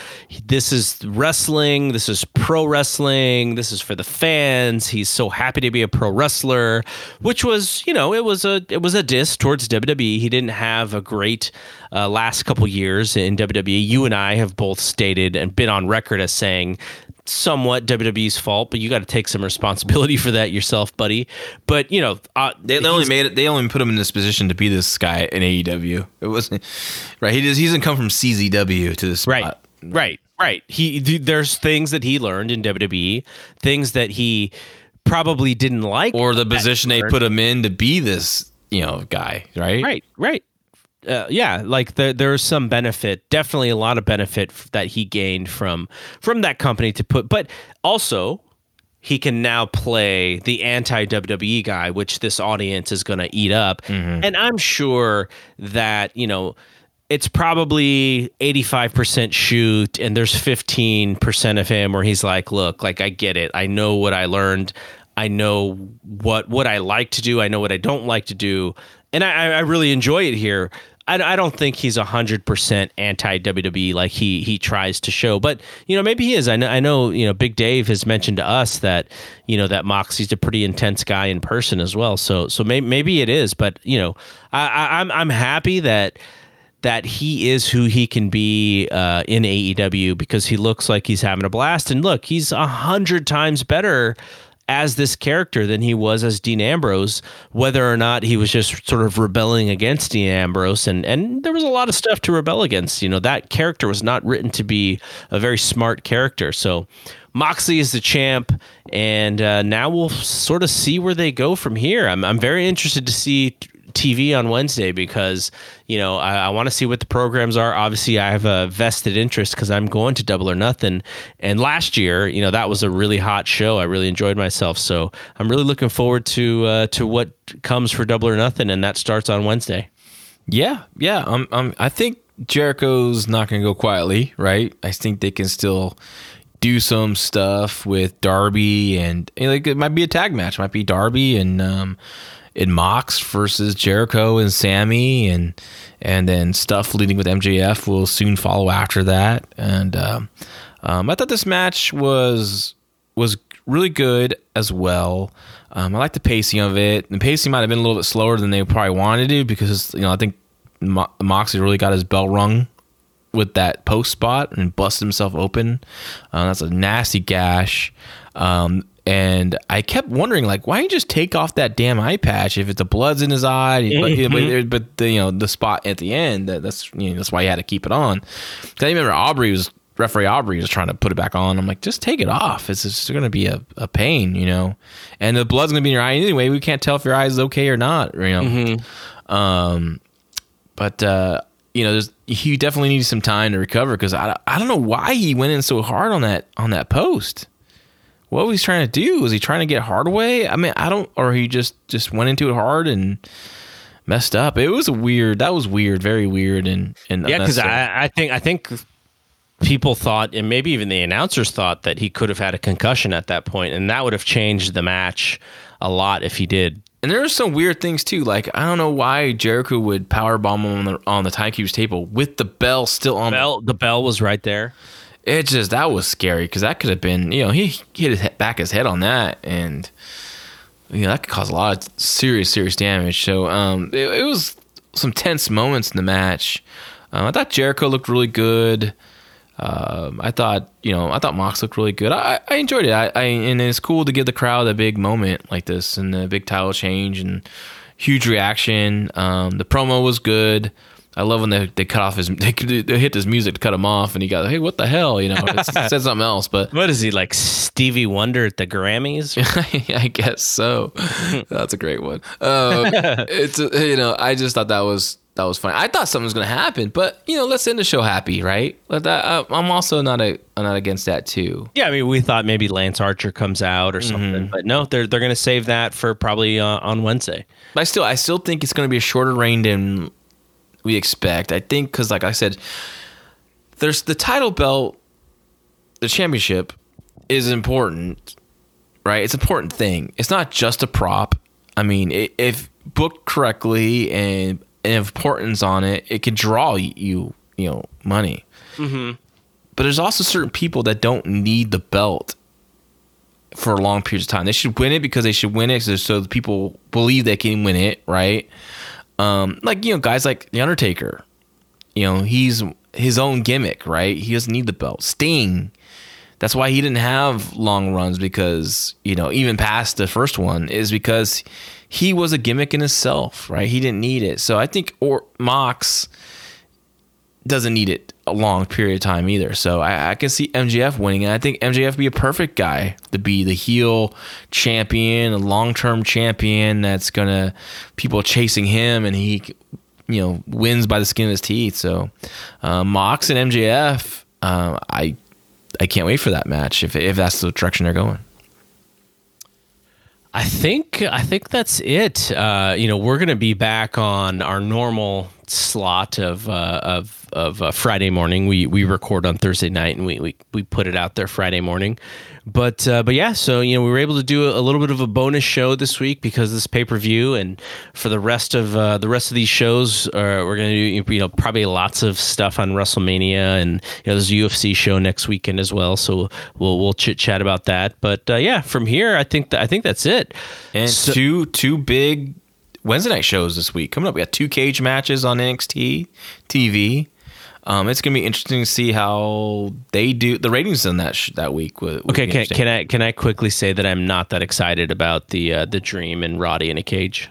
this is wrestling, this is pro wrestling, this is for the fans. He's so happy to be a pro wrestler, which was, you know, it was a it was a diss towards WWE. He didn't have a great uh, last couple years in WWE. You and I have both stated and been on record as saying somewhat WWE's fault, but you got to take some responsibility for that yourself, buddy. But you know, uh, they, they only made it. They only put him in this position to be this guy in AEW. It wasn't right. He does. He doesn't come from CZW to this right. Spot. Right. Right. He there's things that he learned in WWE, things that he probably didn't like, or the position they put him in to be this you know guy. Right. Right. Right uh, yeah, like there there's some benefit, definitely a lot of benefit that he gained from from that company to put, but also he can now play the anti WWE guy, which this audience is going to eat up, mm-hmm. and I'm sure that you know it's probably 85% shoot and there's 15% of him where he's like look like i get it i know what i learned i know what what i like to do i know what i don't like to do and I, I really enjoy it here. I, I don't think he's hundred percent anti WWE like he he tries to show, but you know maybe he is. I know I know you know Big Dave has mentioned to us that you know that Moxie's a pretty intense guy in person as well. So so maybe maybe it is, but you know I, I I'm I'm happy that that he is who he can be uh, in AEW because he looks like he's having a blast. And look, he's a hundred times better as this character than he was as Dean Ambrose, whether or not he was just sort of rebelling against Dean Ambrose. And, and there was a lot of stuff to rebel against. You know, that character was not written to be a very smart character. So Moxley is the champ, and uh, now we'll sort of see where they go from here. I'm, I'm very interested to see TV on Wednesday because you know I, I want to see what the programs are. Obviously, I have a vested interest because I'm going to Double or Nothing. And last year, you know that was a really hot show. I really enjoyed myself, so I'm really looking forward to uh, to what comes for Double or Nothing, and that starts on Wednesday. Yeah, yeah. Um, I think Jericho's not going to go quietly, right? I think they can still do some stuff with Darby and like it might be a tag match, it might be Darby and um, in Mox versus Jericho and Sammy, and and then stuff leading with MJF will soon follow after that. And um, um, I thought this match was was really good as well. Um, I like the pacing of it. The pacing might have been a little bit slower than they probably wanted to because you know I think Mo- really got his bell rung with that post spot and busted himself open. Uh, that's a nasty gash. Um, and I kept wondering, like, why don't you just take off that damn eye patch if it's the blood's in his eye? Mm-hmm. But, but, the, you know, the spot at the end, that, that's you know, that's why he had to keep it on. I remember Aubrey was referee Aubrey was trying to put it back on. I'm like, just take it off. It's just going to be a, a pain, you know. And the blood's going to be in your eye anyway. We can't tell if your eye is okay or not, you know. Mm-hmm. Um, but uh, you know, he definitely needs some time to recover because I, I don't know why he went in so hard on that on that post what was he trying to do? Was he trying to get Hardaway? I mean, I don't, or he just just went into it hard and messed up. It was weird. That was weird, very weird, and and yeah, because I, I think I think people thought, and maybe even the announcers thought that he could have had a concussion at that point, and that would have changed the match a lot if he did. And there were some weird things too. Like I don't know why Jericho would power bomb on the on the timekeeper's table with the bell still on. Bell, the bell was right there it just that was scary because that could have been you know he hit his head, back his head on that and you know that could cause a lot of serious serious damage. So um, it, it was some tense moments in the match. Um, I thought Jericho looked really good. Um, I thought you know I thought Mox looked really good. I, I enjoyed it. I, I, and it's cool to give the crowd a big moment like this and the big title change and huge reaction. Um, the promo was good. I love when they, they cut off his *laughs* they, they hit this music to cut him off, and he got hey what the hell you know it said something else, but What is he like Stevie Wonder at the Grammys? *laughs* I guess so. That's a great one. Um, *laughs* it's you know I just thought that was that was funny. I thought something was gonna happen, but you know let's end the show happy, right? But that, uh, I'm also not a I'm not against that too. Yeah, I mean, we thought maybe Lance Archer comes out or something, but no, they're they're going to save that for probably uh, on Wednesday. But I still I still think it's gonna be a shorter reign than we expect. I think because like I said, there's the title belt, the championship is important, right? It's an important thing. It's not just a prop. I mean, i if booked correctly and, and importance on it, it could draw you, you know, money. Mm-hmm. But there's also certain people that don't need the belt for long periods of time. They should win it because they should win it so, so the people believe they can win it, right? Um, like you know, guys like the Undertaker. You know, he's his own gimmick, right? He doesn't need the belt. Sting. That's why he didn't have long runs because you know even past the first one is because he was a gimmick in himself, right? He didn't need it. So I think or Mox doesn't need it a long period of time either. So I, I can see MJF winning, and I think MJF be a perfect guy to be the heel champion, a long term champion that's gonna people chasing him, and he you know wins by the skin of his teeth. So uh, Mox and MJF, uh, I I can't wait for that match if if that's the direction they're going. I think I think that's it. Uh, you know, we're going to be back on our normal slot of uh, of of uh, Friday morning. We we record on Thursday night and we we, we put it out there Friday morning. But uh, but yeah, so you know we were able to do a, little bit of a bonus show this week because of this pay per view, and for the rest of uh, the rest of these shows, uh, we're going to do you know probably lots of stuff on WrestleMania, and you know there's a UFC show next weekend as well. So we'll we'll chit chat about that. But uh, yeah, from here, I think that, I think that's it. And So- two two big Wednesday night shows this week coming up. We got two cage matches on NXT TV. Um, it's gonna be interesting to see how they do the ratings on that sh- that week. Would, would Okay, can, can I can I quickly say that I'm not that excited about the uh, the Dream and Roddy in a cage?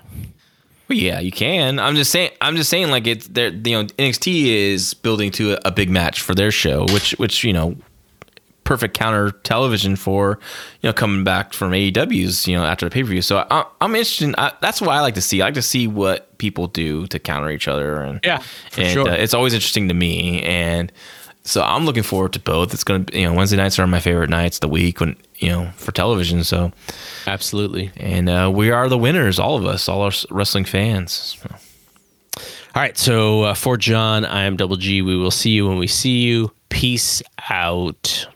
Well, yeah, you can. I'm just saying. I'm just saying. Like it's they're you know NXT is building to a, a big match for their show, which which you know perfect counter television for you know coming back from AEW's you know after the pay per view. So I, I'm interested. I, that's what I like to see. I like to see what people do to counter each other, and Yeah, for and sure. uh, it's always interesting to me. And so I'm looking forward to both. It's gonna you know Wednesday nights are my favorite nights of the week when you know for television. So Absolutely. and uh, we are the winners, all of us, all our wrestling fans. All right. So uh, for John, I am Double G. We will see you when we see you. Peace out.